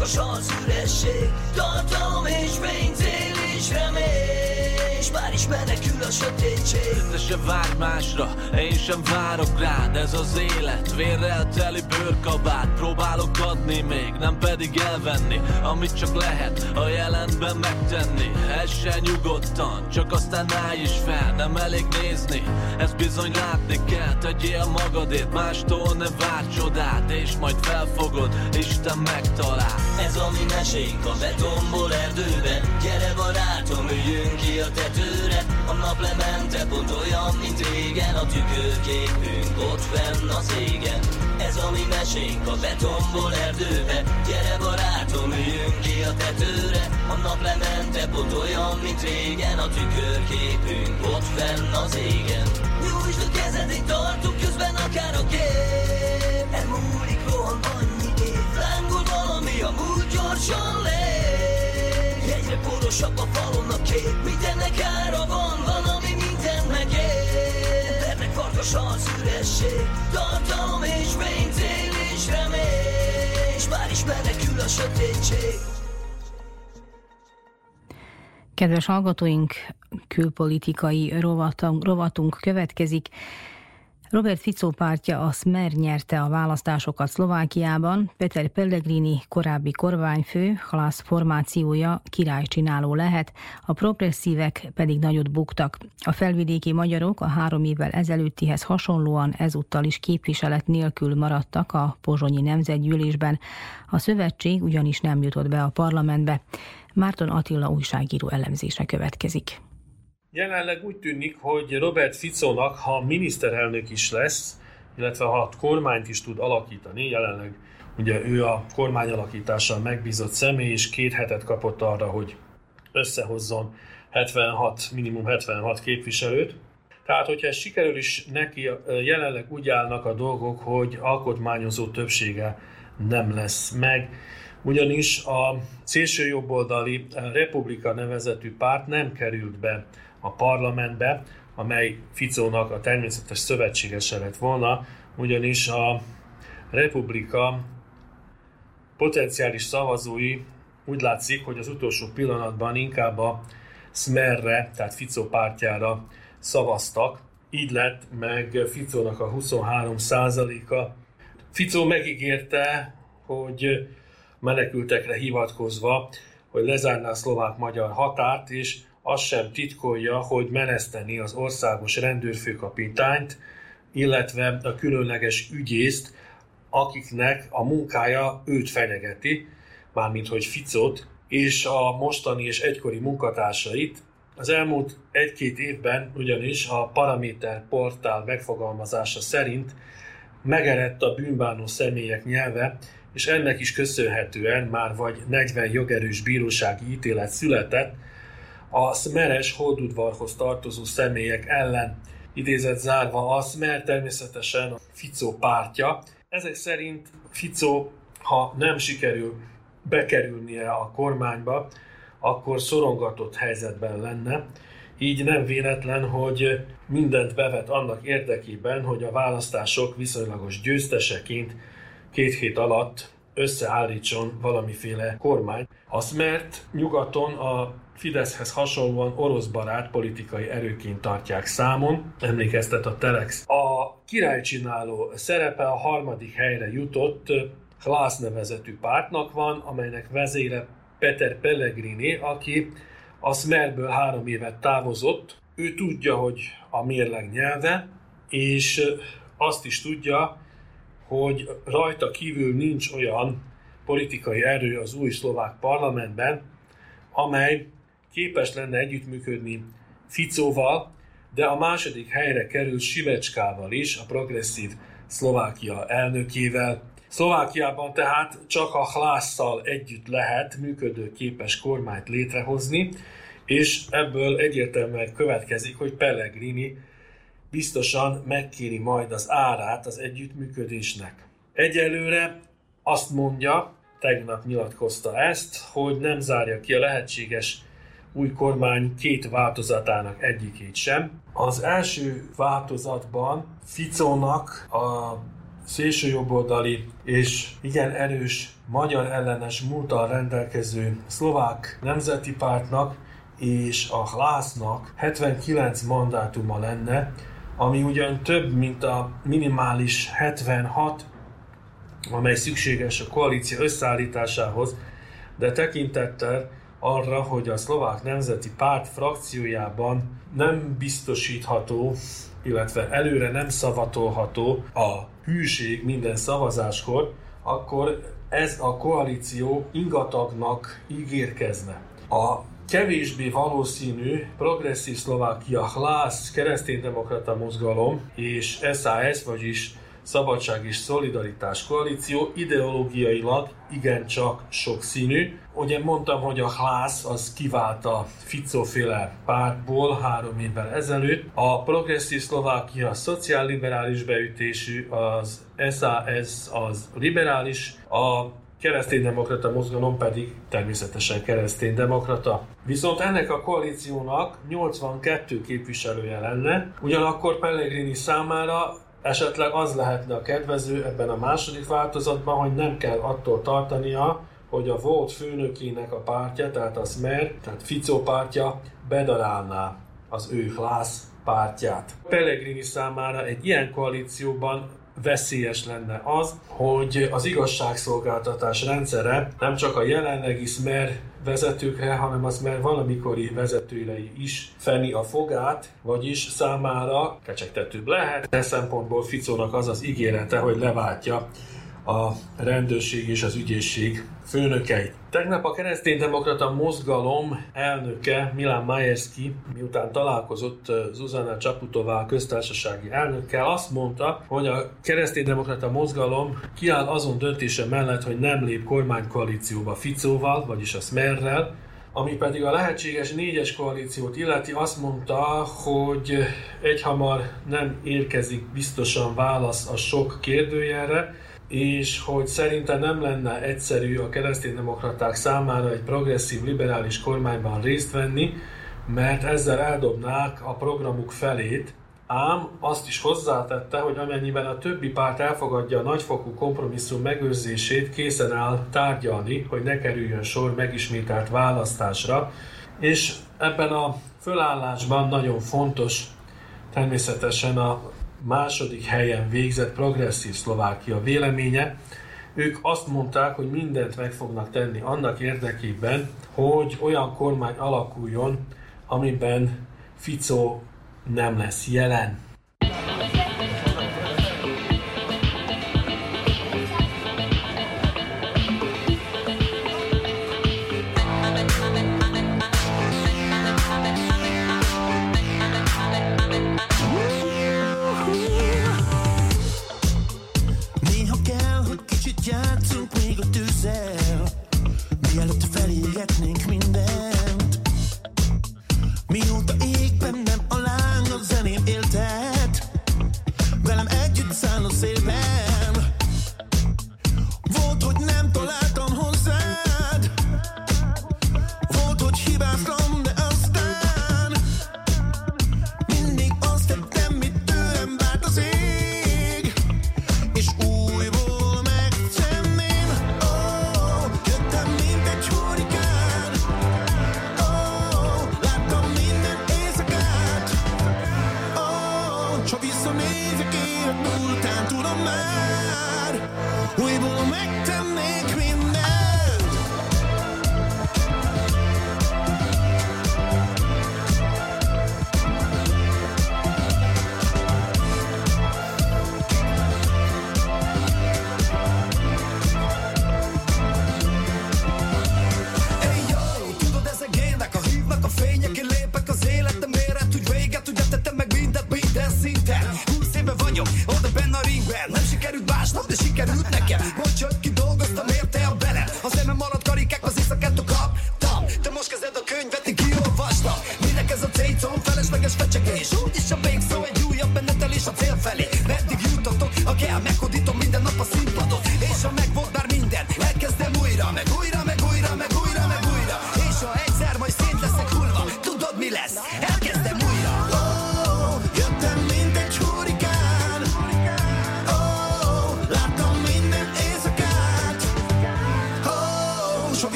Farkasa az üresség Tartalom és cél és remény És már is menekül a sötétség. Te se várj másra, én sem várok rád Ez az élet, vérrel teli bőrkabát Próbálok adni még, nem pedig elvenni Amit csak lehet a jelenben megtenni. Ez se nyugodtan, csak aztán állj is fel Nem elég nézni, ezt bizony látni kell Tegyél magadért, mástól ne vár csodát És majd felfogod, Isten megtalál. Ez a mi mesénk a betonból erdőben. Gyere barátom, üljünk ki a tetőre A naplemente pont olyan, mint régen. A tükörképünk ott fenn az égen Ez a mi mesénk a betonból erdőben Gyere barátom, üljünk ki a tetőre. A naplemente pont olyan, mint régen. A tükörképünk ott fenn az égen Nyújtsd a kezed, én tartok közben akár a gép Elmúlik, rohan annyi év. Lángol valami, a múlt gyorsan lép porosabb a falon a kép. Mindennek ára van, van, ami mindent megér. Embernek farkasa az üresség Tartalom és cél és remény. És már is menekül a sötétség. Kedves hallgatóink, külpolitikai rovatunk, rovatunk következik. Robert Fico pártja a Smer nyerte a választásokat Szlovákiában, Peter Pellegrini korábbi kormányfő, Halasz formációja királycsináló lehet, a progresszívek pedig nagyot buktak. A felvidéki magyarok a három évvel ezelőttihez hasonlóan ezúttal is képviselet nélkül maradtak a pozsonyi nemzetgyűlésben. A szövetség ugyanis nem jutott be a parlamentbe. Márton Attila újságíró elemzése következik. Jelenleg úgy tűnik, hogy Robert Ficónak, ha miniszterelnök is lesz, illetve ha kormányt is tud alakítani, jelenleg ugye ő a kormányalakítással megbízott személy, és két hetet kapott arra, hogy összehozzon 76, minimum 76 képviselőt. Tehát, hogyha ez sikerül is neki, jelenleg úgy állnak a dolgok, hogy alkotmányozó többsége nem lesz meg, ugyanis a szélsőjobboldali Republika nevezetű párt nem került be a parlamentbe, amely Ficónak a természetes szövetségese lett volna, ugyanis a Republika potenciális szavazói úgy látszik, hogy az utolsó pillanatban inkább a Smerre, tehát Ficó pártjára szavaztak. Így lett meg Ficónak a 23 a Ficó megígérte, hogy menekültekre hivatkozva, hogy lezárná a szlovák-magyar határt, és azt sem titkolja, hogy meneszteni az országos rendőrfőkapitányt, illetve a különleges ügyészt, akiknek a munkája őt fenyegeti, mármint hogy Ficot, és a mostani és egykori munkatársait. Az elmúlt egy-két évben ugyanis a Paraméter portál megfogalmazása szerint megerett a bűnbánó személyek nyelve, és ennek is köszönhetően már vagy 40 jogerős bírósági ítélet született, a Smeres holdudvarhoz tartozó személyek ellen idézett zárva a Smer természetesen a Ficó pártja. Ezek szerint Ficó, ha nem sikerül bekerülnie a kormányba, akkor szorongatott helyzetben lenne. Így nem véletlen, hogy mindent bevet annak érdekében, hogy a választások viszonylagos győzteseként két hét alatt összeállítson valamiféle kormány. Az mert nyugaton a Fideszhez hasonlóan orosz barát politikai erőként tartják számon, emlékeztet a Telex. A királycsináló szerepe a harmadik helyre jutott Hlász nevezetű pártnak van, amelynek vezére Peter Pellegrini, aki a Smerből három évet távozott. Ő tudja, hogy a mérleg nyelve, és azt is tudja, hogy rajta kívül nincs olyan politikai erő az új szlovák parlamentben, amely képes lenne együttműködni Ficóval, de a második helyre került Sivecskával is, a progresszív Szlovákia elnökével. Szlovákiában tehát csak a Hlásszal együtt lehet működőképes kormányt létrehozni, és ebből egyértelműen következik, hogy Pellegrini biztosan megkéri majd az árát az együttműködésnek. Egyelőre azt mondja, tegnap nyilatkozta ezt, hogy nem zárja ki a lehetséges új kormány két változatának egyikét sem. Az első változatban Ficónak a szélsőjobboldali és igen erős magyar ellenes múltal rendelkező szlovák nemzeti pártnak és a Hlásznak 79 mandátuma lenne, ami ugyan több, mint a minimális 76, amely szükséges a koalíció összeállításához, de tekintettel arra, hogy a szlovák nemzeti párt frakciójában nem biztosítható, illetve előre nem szavatolható a hűség minden szavazáskor, akkor ez a koalíció ingatagnak ígérkezne. A kevésbé valószínű progresszív Szlovákia Hlász kereszténydemokrata mozgalom és SAS, vagyis Szabadság és Szolidaritás koalíció ideológiailag igencsak sokszínű. Ugye mondtam, hogy a Hlász az kivált a Ficóféle pártból három évvel ezelőtt. A progresszív Szlovákia szociálliberális beütésű, az SAS az liberális, a kereszténydemokrata mozgalom pedig természetesen kereszténydemokrata. Viszont ennek a koalíciónak 82 képviselője lenne, ugyanakkor Pellegrini számára Esetleg az lehetne a kedvező ebben a második változatban, hogy nem kell attól tartania, hogy a volt főnökének a pártja, tehát a Smer, tehát Fico pártja bedarálná az ő Hlász pártját. Pellegrini számára egy ilyen koalícióban veszélyes lenne az, hogy az igazságszolgáltatás rendszere nem csak a jelenlegi Smer vezetőkre, hanem az már valamikori vezetőire is feni a fogát, vagyis számára kecsegtetőbb lehet. E szempontból Ficónak az az ígérete, hogy leváltja a rendőrség és az ügyészség főnökeit. Tegnap a kereszténydemokrata mozgalom elnöke Milán Majerski, miután találkozott Zuzana Csaputová köztársasági elnökkel, azt mondta, hogy a kereszténydemokrata mozgalom kiáll azon döntése mellett, hogy nem lép kormánykoalícióba Ficóval, vagyis a Smerrel, ami pedig a lehetséges négyes koalíciót illeti, azt mondta, hogy egyhamar nem érkezik biztosan válasz a sok kérdőjelre, és hogy szerinte nem lenne egyszerű a kereszténydemokraták számára egy progresszív liberális kormányban részt venni, mert ezzel eldobnák a programuk felét, ám azt is hozzátette, hogy amennyiben a többi párt elfogadja a nagyfokú kompromisszum megőrzését, készen áll tárgyalni, hogy ne kerüljön sor megismételt választásra, és ebben a fölállásban nagyon fontos természetesen a második helyen végzett progresszív Szlovákia véleménye. Ők azt mondták, hogy mindent meg fognak tenni annak érdekében, hogy olyan kormány alakuljon, amiben Fico nem lesz jelen.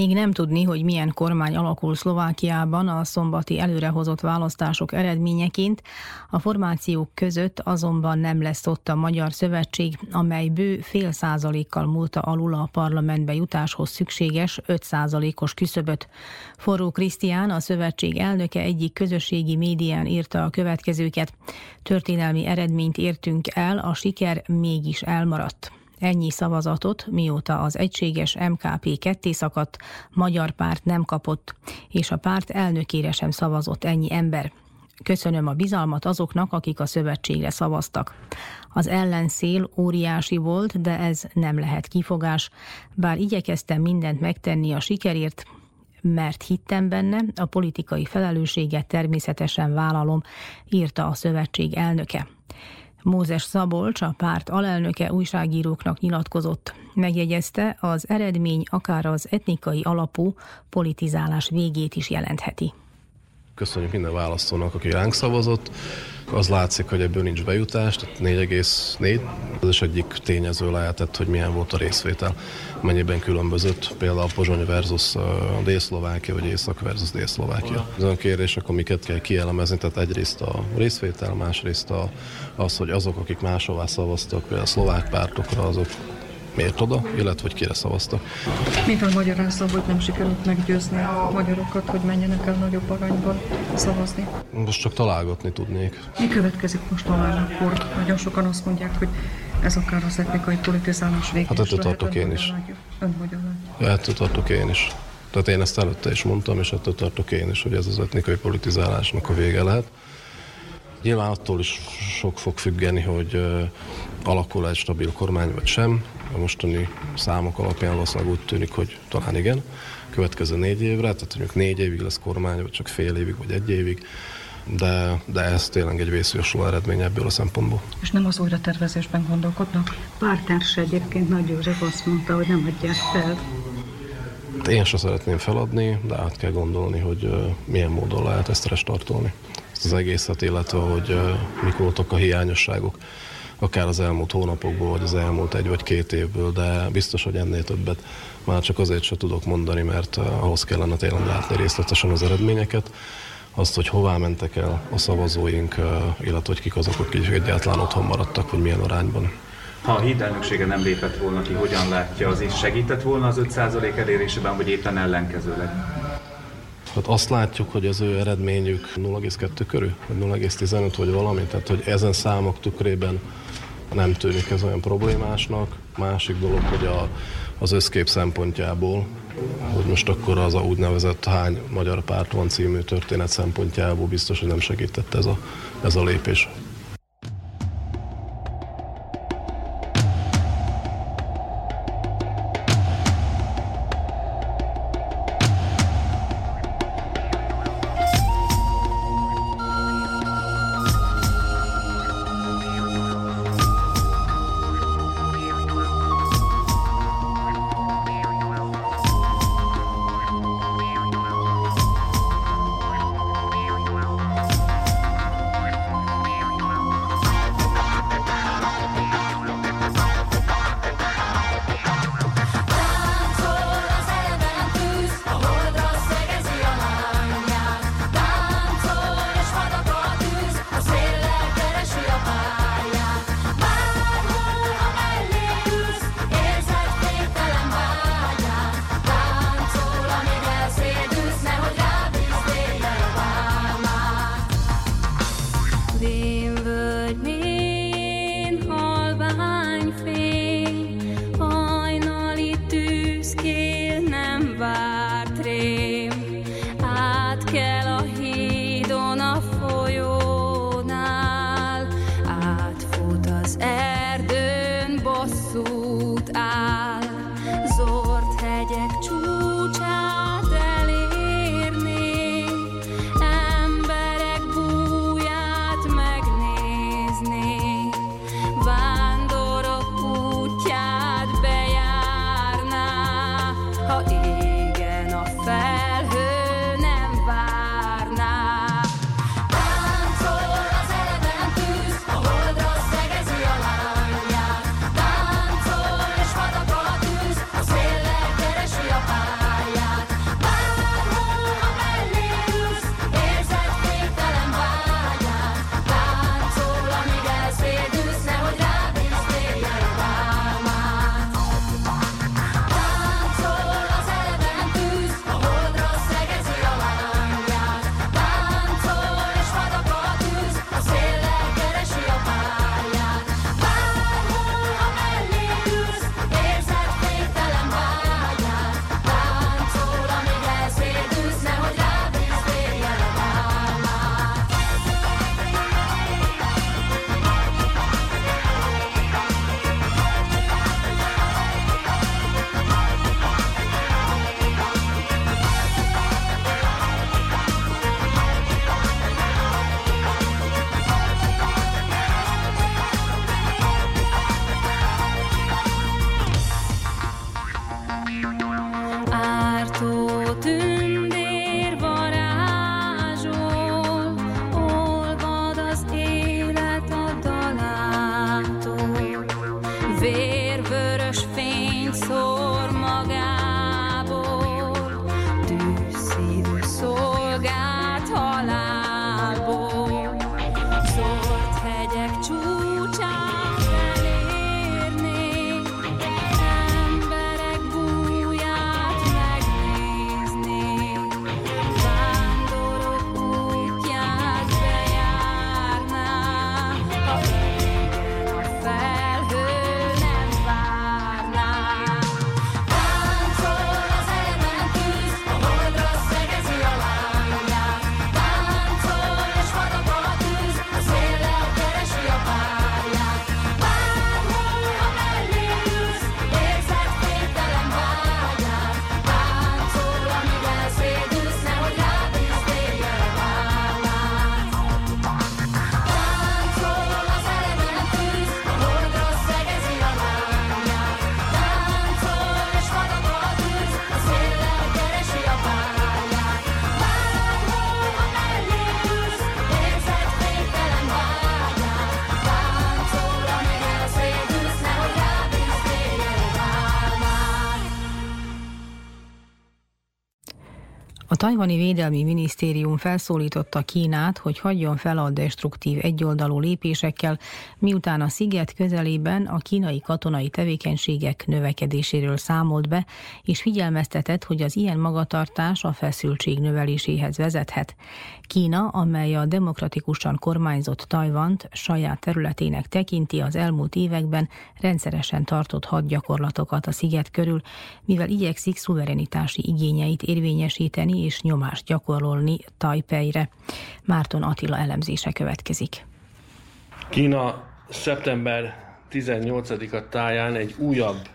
Még nem tudni, hogy milyen kormány alakul Szlovákiában a szombati előrehozott választások eredményeként. A formációk között azonban nem lesz ott a Magyar Szövetség, amely bő fél százalékkal múlta alul a parlamentbe jutáshoz szükséges 5 százalékos küszöböt. Forró Krisztián, a szövetség elnöke egyik közösségi médián írta a következőket. Történelmi eredményt értünk el, a siker mégis elmaradt. Ennyi szavazatot, mióta az egységes MKP ketté szakadt, magyar párt nem kapott, és a párt elnökére sem szavazott ennyi ember. Köszönöm a bizalmat azoknak, akik a szövetségre szavaztak. Az ellenszél óriási volt, de ez nem lehet kifogás. Bár igyekeztem mindent megtenni a sikerért, mert hittem benne, a politikai felelősséget természetesen vállalom, írta a szövetség elnöke. Mózes Szabolcs, a párt alelnöke újságíróknak nyilatkozott. Megjegyezte, az eredmény akár az etnikai alapú politizálás végét is jelentheti. Köszönjük minden választónak, aki ránk szavazott. Az látszik, hogy ebből nincs bejutás, tehát 4,4. Ez is egyik tényező lehetett, hogy milyen volt a részvétel, mennyiben különbözött, például Pozsony versus Dél-Szlovákia, vagy Észak versus Dél-Szlovákia. Azon kérdések, amiket kell kielemezni, tehát egyrészt a részvétel, másrészt a, az, hogy azok, akik máshová szavaztak, például a szlovák pártokra, azok miért oda, illetve hogy kire szavaztak. Mivel magyarázza, hogy nem sikerült meggyőzni a magyarokat, hogy menjenek el nagyobb arányban szavazni? Most csak találgatni tudnék. Mi következik most akkor? Nagyon sokan azt mondják, hogy ez akár az etnikai politizálás végén Hát ettől tartok én is. Ön hogyan látja? Ettől tartok én is. Tehát én ezt előtte is mondtam, és ettől tartok én is, hogy ez az etnikai politizálásnak a vége lehet. Nyilván attól is sok fog függeni, hogy alakul egy stabil kormány vagy sem. A mostani számok alapján valószínűleg úgy tűnik, hogy talán igen. Következő négy évre, tehát mondjuk négy évig lesz kormány, vagy csak fél évig, vagy egy évig de, de ez tényleg egy vészjósló eredmény ebből a szempontból. És nem az újra tervezésben gondolkodnak? Pártárs egyébként Nagy József azt mondta, hogy nem adják fel. Én sem szeretném feladni, de át kell gondolni, hogy milyen módon lehet ezt restartolni. Ezt az egészet, illetve hogy mik voltak a hiányosságok akár az elmúlt hónapokból, vagy az elmúlt egy vagy két évből, de biztos, hogy ennél többet már csak azért sem tudok mondani, mert ahhoz kellene tényleg látni részletesen az eredményeket, azt, hogy hová mentek el a szavazóink, illetve hogy kik azok, akik egyáltalán otthon maradtak, vagy milyen arányban. Ha a hídelnöksége nem lépett volna ki, hogyan látja, az is segített volna az 5% elérésében, vagy éppen ellenkezőleg? Hát azt látjuk, hogy az ő eredményük 0,2 körül, vagy 0,15 vagy valami, tehát hogy ezen számok tükrében nem tűnik ez olyan problémásnak. Másik dolog, hogy a, az összkép szempontjából, hogy most akkor az a úgynevezett hány magyar párt van című történet szempontjából biztos, hogy nem segített ez a, ez a lépés. Tajvani védelmi minisztérium felszólította Kínát, hogy hagyjon fel a destruktív egyoldalú lépésekkel, miután a sziget közelében a kínai katonai tevékenységek növekedéséről számolt be, és figyelmeztetett, hogy az ilyen magatartás a feszültség növeléséhez vezethet. Kína, amely a demokratikusan kormányzott Tajvant saját területének tekinti az elmúlt években rendszeresen tartott hadgyakorlatokat a sziget körül, mivel igyekszik szuverenitási igényeit érvényesíteni és nyomást gyakorolni Tajpeire. Márton Attila elemzése következik. Kína szeptember 18-a táján egy újabb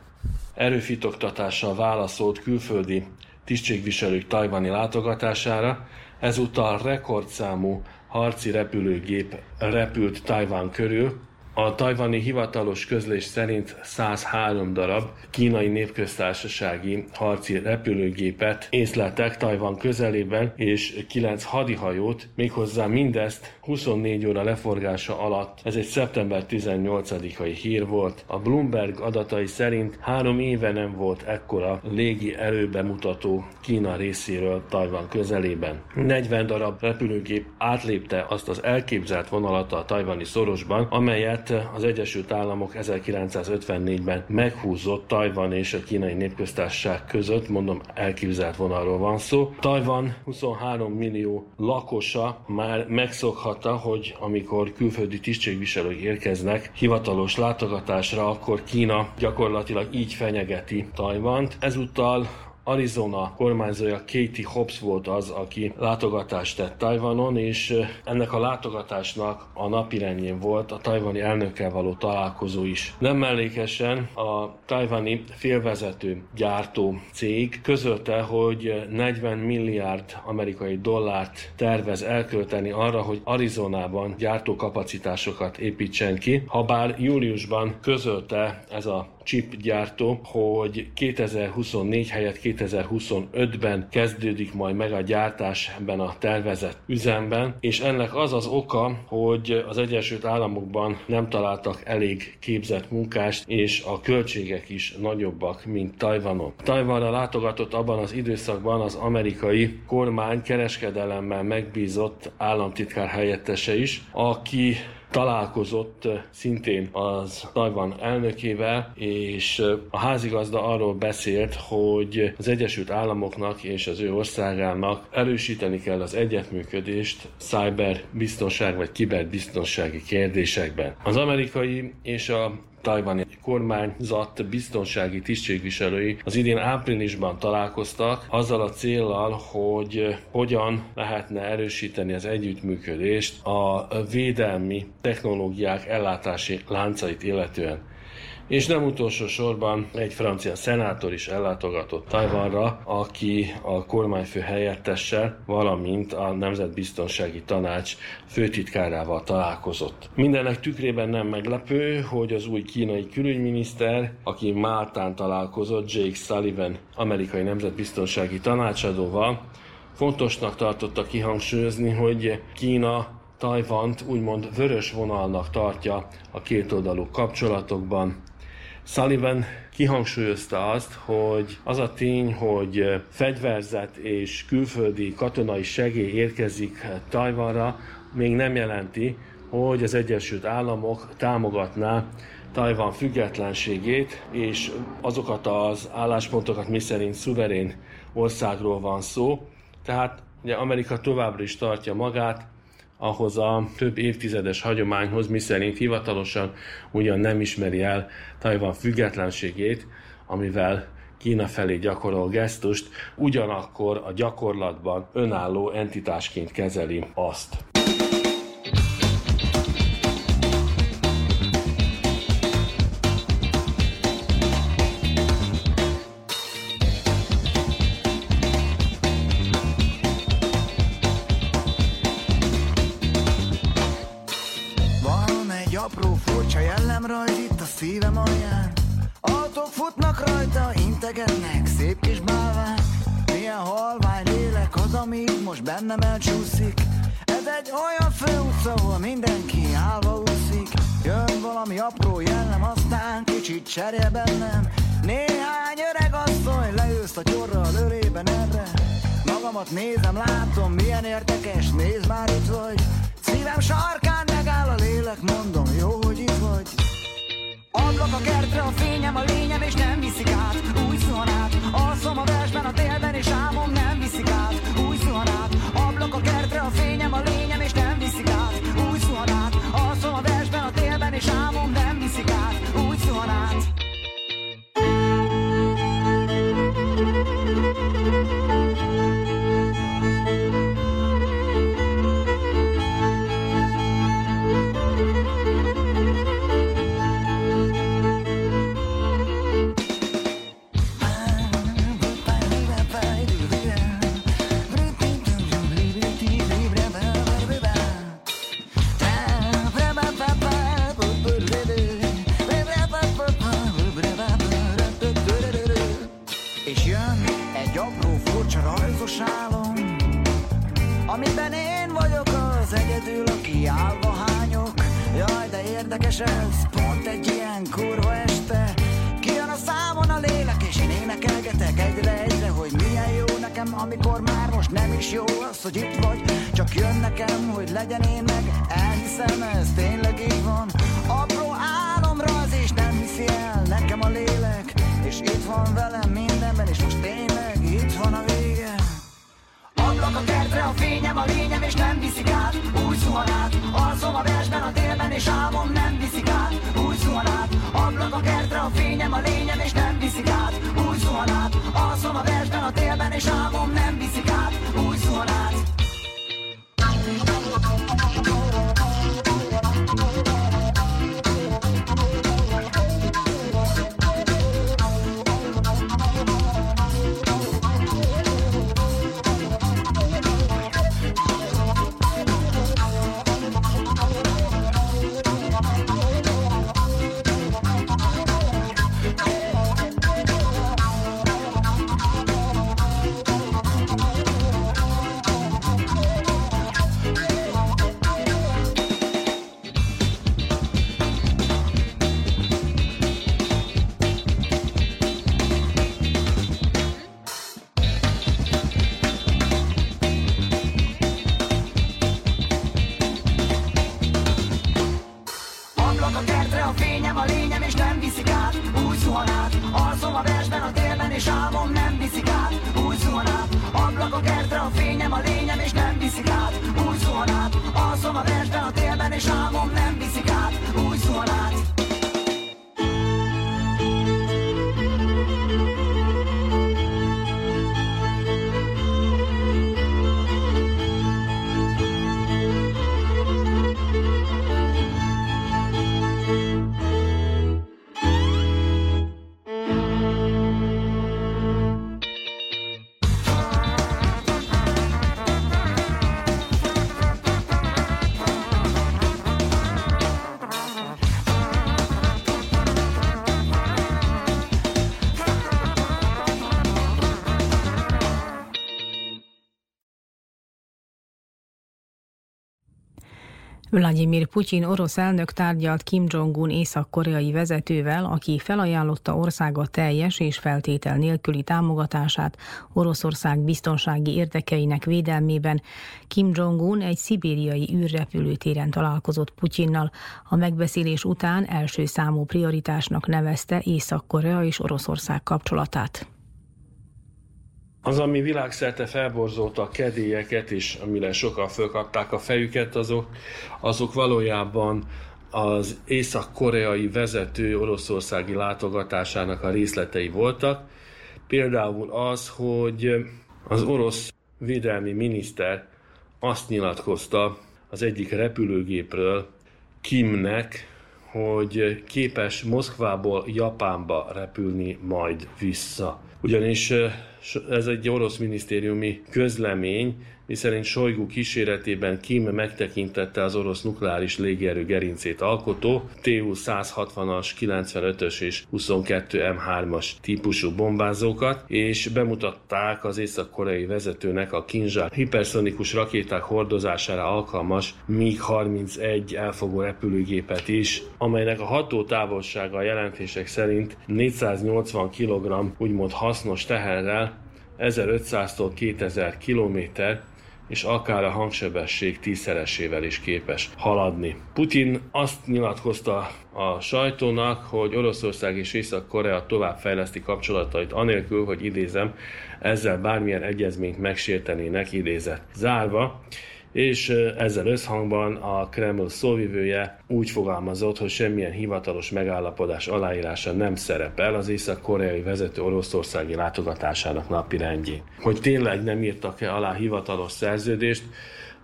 erőfitoktatással válaszolt külföldi tisztségviselők tajvani látogatására, ezúttal rekordszámú harci repülőgép repült Tajván körül, a tajvani hivatalos közlés szerint 103 darab kínai népköztársasági harci repülőgépet észleltek Tajvan közelében, és 9 hadihajót, méghozzá mindezt 24 óra leforgása alatt. Ez egy szeptember 18-ai hír volt. A Bloomberg adatai szerint három éve nem volt ekkora légi erőbemutató Kína részéről Tajvan közelében. 40 darab repülőgép átlépte azt az elképzelt vonalat a tajvani szorosban, amelyet az Egyesült Államok 1954-ben meghúzott Tajvan és a kínai népköztársaság között, mondom elképzelt vonalról van szó. Tajvan 23 millió lakosa már megszokhatta, hogy amikor külföldi tisztségviselők érkeznek hivatalos látogatásra, akkor Kína gyakorlatilag így fenyegeti Tajvant. Ezúttal Arizona kormányzója Katie Hobbs volt az, aki látogatást tett Tajvanon, és ennek a látogatásnak a napirendjén volt a tajvani elnökkel való találkozó is. Nem mellékesen a tajvani félvezető gyártó cég közölte, hogy 40 milliárd amerikai dollárt tervez elkölteni arra, hogy Arizonában gyártókapacitásokat építsen ki, habár júliusban közölte ez a chipgyártó, hogy 2024 helyett 2025-ben kezdődik majd meg a gyártás ebben a tervezett üzemben, és ennek az az oka, hogy az Egyesült Államokban nem találtak elég képzett munkást, és a költségek is nagyobbak, mint Tajvanon. Tajvanra látogatott abban az időszakban az amerikai kormány kereskedelemmel megbízott államtitkár helyettese is, aki találkozott szintén az Tajvan elnökével, és a házigazda arról beszélt, hogy az Egyesült Államoknak és az ő országának erősíteni kell az egyetműködést cyber biztonság vagy kiberbiztonsági kérdésekben. Az amerikai és a tajvani kormányzat biztonsági tisztségviselői az idén áprilisban találkoztak azzal a céllal, hogy hogyan lehetne erősíteni az együttműködést a védelmi technológiák ellátási láncait illetően. És nem utolsó sorban egy francia szenátor is ellátogatott Tajvanra, aki a kormányfő helyettessel, valamint a Nemzetbiztonsági Tanács főtitkárával találkozott. Mindennek tükrében nem meglepő, hogy az új kínai külügyminiszter, aki Máltán találkozott, Jake Sullivan, amerikai nemzetbiztonsági tanácsadóval, fontosnak tartotta kihangsúlyozni, hogy Kína Tajvant úgymond vörös vonalnak tartja a kétoldalú kapcsolatokban, Sullivan kihangsúlyozta azt, hogy az a tény, hogy fegyverzet és külföldi katonai segély érkezik Tajvanra, még nem jelenti, hogy az Egyesült Államok támogatná Tajvan függetlenségét, és azokat az álláspontokat, miszerint szuverén országról van szó. Tehát ugye Amerika továbbra is tartja magát ahhoz a több évtizedes hagyományhoz, miszerint hivatalosan ugyan nem ismeri el Tajvan függetlenségét, amivel Kína felé gyakorol gesztust, ugyanakkor a gyakorlatban önálló entitásként kezeli azt. Bennem elcsúszik Ez egy olyan főutca, ahol mindenki állva úszik Jön valami apró jellem, aztán kicsit cserje bennem Néhány öreg asszony leőszt a csorra a lőrében erre magamat nézem, látom, milyen érdekes, nézd már itt vagy. Szívem sarkán megáll a lélek, mondom, jó, hogy itt vagy. Ablak a kertre, a fényem, a lényem, és nem viszik át, úgy zuhan át. Alszom a versben, a télben, és álmom nem viszik át, úgy zuhan át. Ablak a kertre, a fényem, a lényem, és nem viszik át, úgy zuhan át. Alszom a versben, a télben, és álmom érdekes ez, pont egy ilyen kurva este. Kijön a számon a lélek, és én énekelgetek egyre egyre Hogy milyen jó nekem, amikor már most nem is jó az, hogy itt vagy. Csak jön nekem, hogy legyen én meg, elhiszem ez tényleg így van. Apró álomra az és nem hiszi el nekem a lélek. És itt van velem mindenben, és most tényleg Ablak a kertre, a fényem, a lényem, és nem viszik át. Úgy zuhan át, alszom a versben, a télben, és álmom nem viszik át. Úgy zuhan át, ablak a kertre, a fényem, a lényem, és nem viszik át. Úgy zuhan át, alszom a versben, a télben, és álmom nem viszik Vladimir Putyin orosz elnök tárgyalt Kim Jong-un észak-koreai vezetővel, aki felajánlotta országa teljes és feltétel nélküli támogatását Oroszország biztonsági érdekeinek védelmében. Kim Jong-un egy szibériai űrrepülőtéren találkozott Putyinnal. A megbeszélés után első számú prioritásnak nevezte Észak-Korea és Oroszország kapcsolatát. Az, ami világszerte felborzolta a kedélyeket, és amire sokan fölkapták a fejüket, azok, azok valójában az észak-koreai vezető oroszországi látogatásának a részletei voltak. Például az, hogy az orosz védelmi miniszter azt nyilatkozta az egyik repülőgépről Kimnek, hogy képes Moszkvából Japánba repülni majd vissza. Ugyanis ez egy orosz minisztériumi közlemény, miszerint Sojgu kíséretében Kim megtekintette az orosz nukleáris légierő gerincét alkotó Tu-160-as, 95-ös és 22 M3-as típusú bombázókat, és bemutatták az észak-koreai vezetőnek a Kinzsár hiperszonikus rakéták hordozására alkalmas MiG-31 elfogó repülőgépet is, amelynek a ható távolsága a jelentések szerint 480 kg úgymond hasznos teherrel 1500-tól 2000 km és akár a hangsebesség tízszeresével is képes haladni. Putin azt nyilatkozta a sajtónak, hogy Oroszország és Észak-Korea tovább fejleszti kapcsolatait anélkül, hogy idézem, ezzel bármilyen egyezményt megsértenének idézet. Zárva, és ezzel összhangban a Kreml szóvivője úgy fogalmazott, hogy semmilyen hivatalos megállapodás aláírása nem szerepel az észak-koreai vezető oroszországi látogatásának napi rendjén. Hogy tényleg nem írtak-e alá hivatalos szerződést,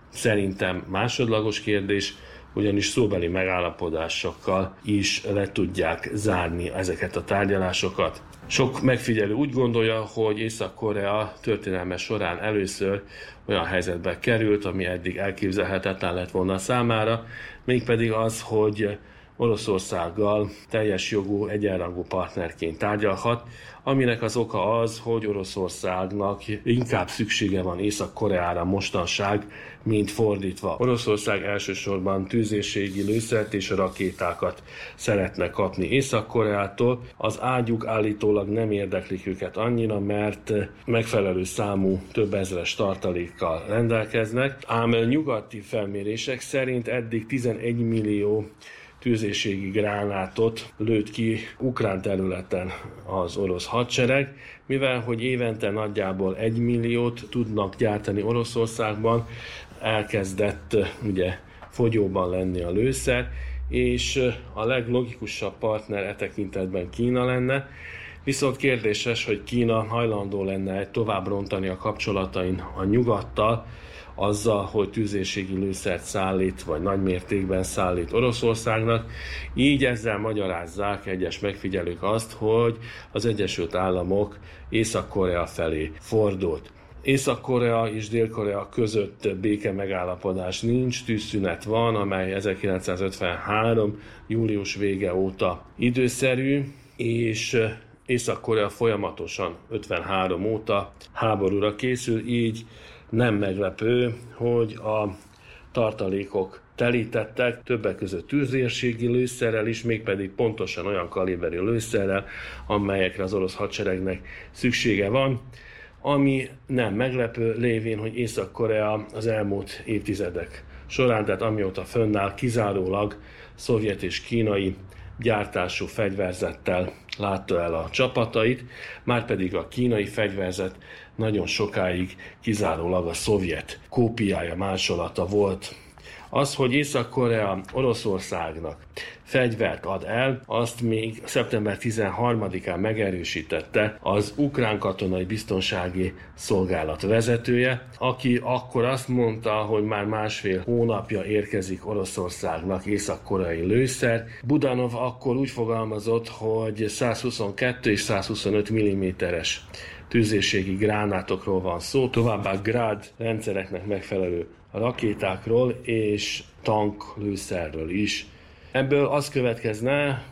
szerintem másodlagos kérdés, ugyanis szóbeli megállapodásokkal is le tudják zárni ezeket a tárgyalásokat. Sok megfigyelő úgy gondolja, hogy Észak-Korea történelme során először olyan helyzetbe került, ami eddig elképzelhetetlen lett volna számára, mégpedig az, hogy Oroszországgal teljes jogú, egyenrangú partnerként tárgyalhat, aminek az oka az, hogy Oroszországnak inkább szüksége van Észak-Koreára mostanság, mint fordítva. Oroszország elsősorban tűzérségi lőszert és rakétákat szeretne kapni Észak-Koreától. Az ágyuk állítólag nem érdeklik őket annyira, mert megfelelő számú több ezres tartalékkal rendelkeznek, ám nyugati felmérések szerint eddig 11 millió tűzéségi gránátot lőtt ki ukrán területen az orosz hadsereg, mivel hogy évente nagyjából egy milliót tudnak gyártani Oroszországban, elkezdett ugye fogyóban lenni a lőszer, és a leglogikusabb partner e tekintetben Kína lenne, Viszont kérdéses, hogy Kína hajlandó lenne tovább rontani a kapcsolatain a nyugattal, azzal, hogy tűzérségi lőszert szállít, vagy nagy mértékben szállít Oroszországnak. Így ezzel magyarázzák egyes megfigyelők azt, hogy az Egyesült Államok Észak-Korea felé fordult. Észak-Korea és Dél-Korea között béke megállapodás nincs, tűzszünet van, amely 1953. július vége óta időszerű, és Észak-Korea folyamatosan 53 óta háborúra készül, így nem meglepő, hogy a tartalékok telítettek, többek között tűzérségi lőszerrel is, mégpedig pontosan olyan kaliberű lőszerrel, amelyekre az orosz hadseregnek szüksége van, ami nem meglepő lévén, hogy Észak-Korea az elmúlt évtizedek során, tehát amióta fönnáll, kizárólag szovjet és kínai gyártású fegyverzettel látta el a csapatait, már pedig a kínai fegyverzet nagyon sokáig kizárólag a szovjet kópiája, másolata volt. Az, hogy Észak-Korea Oroszországnak fegyvert ad el, azt még szeptember 13-án megerősítette az ukrán katonai biztonsági szolgálat vezetője, aki akkor azt mondta, hogy már másfél hónapja érkezik Oroszországnak észak-koreai lőszer. Budanov akkor úgy fogalmazott, hogy 122 és 125 mm-es tűzérségi gránátokról van szó, továbbá grád rendszereknek megfelelő rakétákról és tanklőszerről is. Ebből az következne,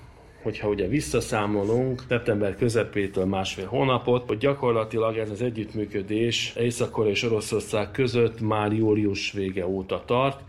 hogyha ugye visszaszámolunk szeptember közepétől másfél hónapot, hogy gyakorlatilag ez az együttműködés észak és Oroszország között már július vége óta tart,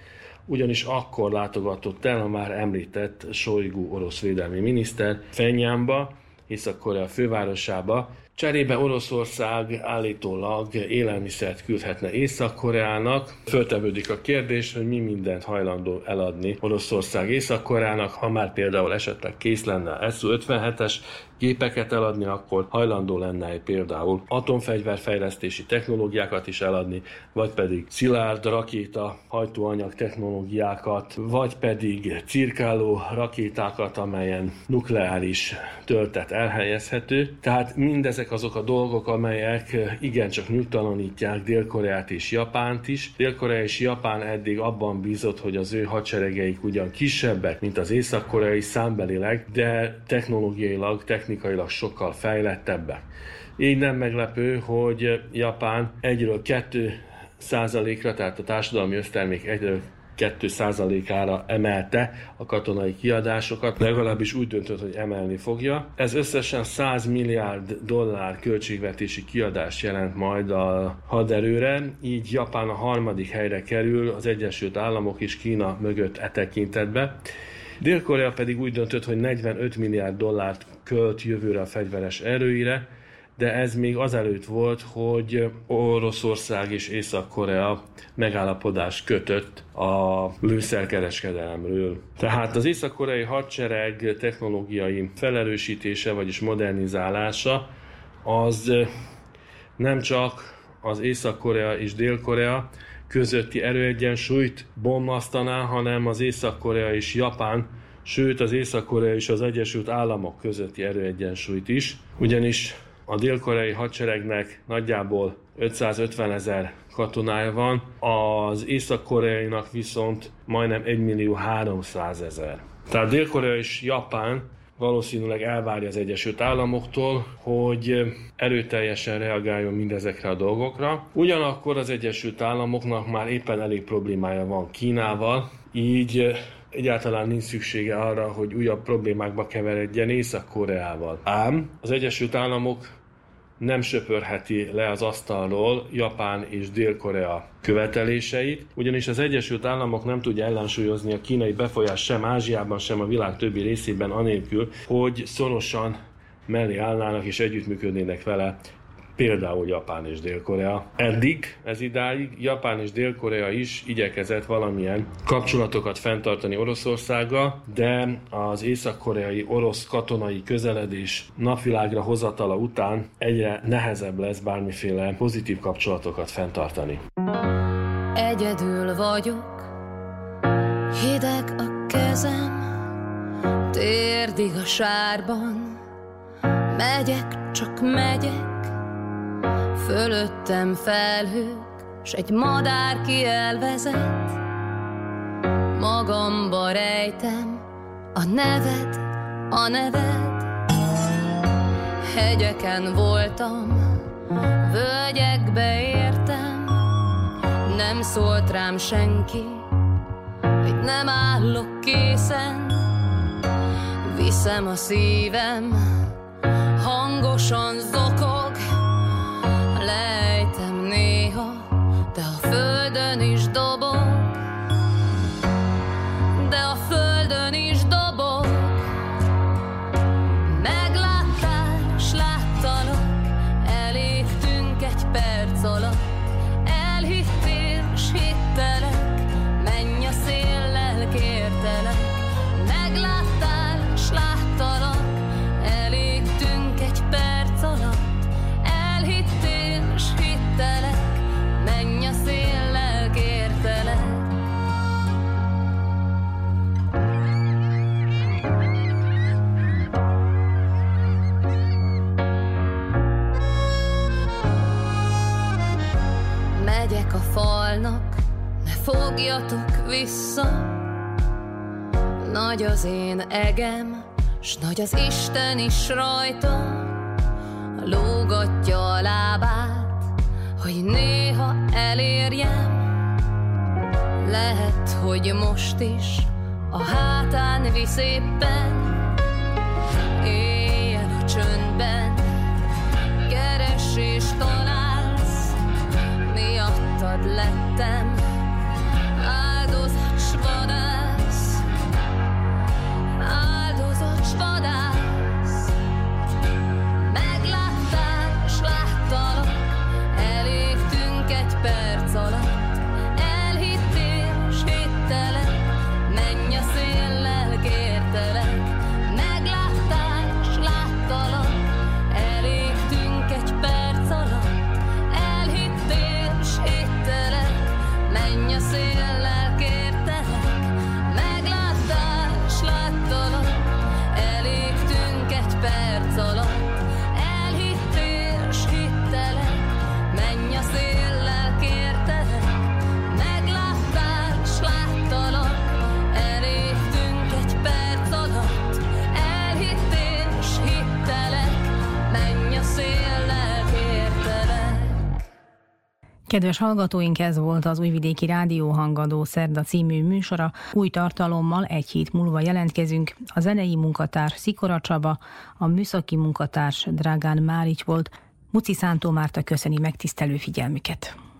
ugyanis akkor látogatott el a már említett Shoigu orosz védelmi miniszter Fenyánba, Észak-Korea fővárosába, Cserébe Oroszország állítólag élelmiszert küldhetne Észak-Koreának. Föltevődik a kérdés, hogy mi mindent hajlandó eladni Oroszország Észak-Koreának, ha már például esetleg kész lenne a Su-57-es gépeket eladni, akkor hajlandó lenne például atomfegyverfejlesztési technológiákat is eladni, vagy pedig szilárd rakéta hajtóanyag technológiákat, vagy pedig cirkáló rakétákat, amelyen nukleáris töltet elhelyezhető. Tehát mindezek azok a dolgok, amelyek igencsak nyugtalanítják Dél-Koreát és Japánt is. Dél-Korea és Japán eddig abban bízott, hogy az ő hadseregeik ugyan kisebbek, mint az észak-koreai számbelileg, de technológiailag, technológiailag technikailag sokkal fejlettebbek. Így nem meglepő, hogy Japán egyről 2 százalékra, tehát a társadalmi össztermék egyről 2 százalékára emelte a katonai kiadásokat, legalábbis úgy döntött, hogy emelni fogja. Ez összesen 100 milliárd dollár költségvetési kiadást jelent majd a haderőre, így Japán a harmadik helyre kerül, az Egyesült Államok és Kína mögött e tekintetbe. Dél-Korea pedig úgy döntött, hogy 45 milliárd dollárt költ jövőre a fegyveres erőire, de ez még azelőtt volt, hogy Oroszország és Észak-Korea megállapodás kötött a lőszerkereskedelemről. Tehát az észak-koreai hadsereg technológiai felerősítése, vagyis modernizálása az nem csak az Észak-Korea és Dél-Korea közötti erőegyensúlyt bombasztaná, hanem az Észak-Korea és Japán, sőt az Észak-Korea és az Egyesült Államok közötti erőegyensúlyt is, ugyanis a dél-koreai hadseregnek nagyjából 550 ezer katonája van, az észak-koreainak viszont majdnem 1 millió 300 ezer. Tehát Dél-Korea és Japán valószínűleg elvárja az Egyesült Államoktól, hogy erőteljesen reagáljon mindezekre a dolgokra. Ugyanakkor az Egyesült Államoknak már éppen elég problémája van Kínával, így egyáltalán nincs szüksége arra, hogy újabb problémákba keveredjen Észak-Koreával. Ám az Egyesült Államok nem söpörheti le az asztalról Japán és Dél-Korea követeléseit, ugyanis az Egyesült Államok nem tudja ellensúlyozni a kínai befolyás sem Ázsiában, sem a világ többi részében anélkül, hogy szorosan mellé állnának és együttműködnének vele például Japán és Dél-Korea. Eddig, ez idáig Japán és Dél-Korea is igyekezett valamilyen kapcsolatokat fenntartani Oroszországgal, de az észak-koreai orosz katonai közeledés napvilágra hozatala után egyre nehezebb lesz bármiféle pozitív kapcsolatokat fenntartani. Egyedül vagyok, hideg a kezem, térdig a sárban, megyek, csak megyek, Fölöttem felhők, s egy madár ki elvezet. Magamba rejtem a neved, a neved. Hegyeken voltam, völgyekbe értem, nem szólt rám senki, hogy nem állok készen. Viszem a szívem, hangosan zokog, de a ne fogjatok vissza, nagy az én egem, s nagy az Isten is rajta, lógatja a lábát, hogy néha elérjem. Lehet, hogy most is a hátán visz éppen, éjjel a csöndben, keres és találsz, miattad lettem, Kedves hallgatóink, ez volt az Újvidéki Rádió Hangadó Szerda című műsora. Új tartalommal egy hét múlva jelentkezünk. A zenei munkatárs Szikora Csaba, a műszaki munkatárs Drágán Márics volt. Muci Szántó Márta köszöni megtisztelő figyelmüket.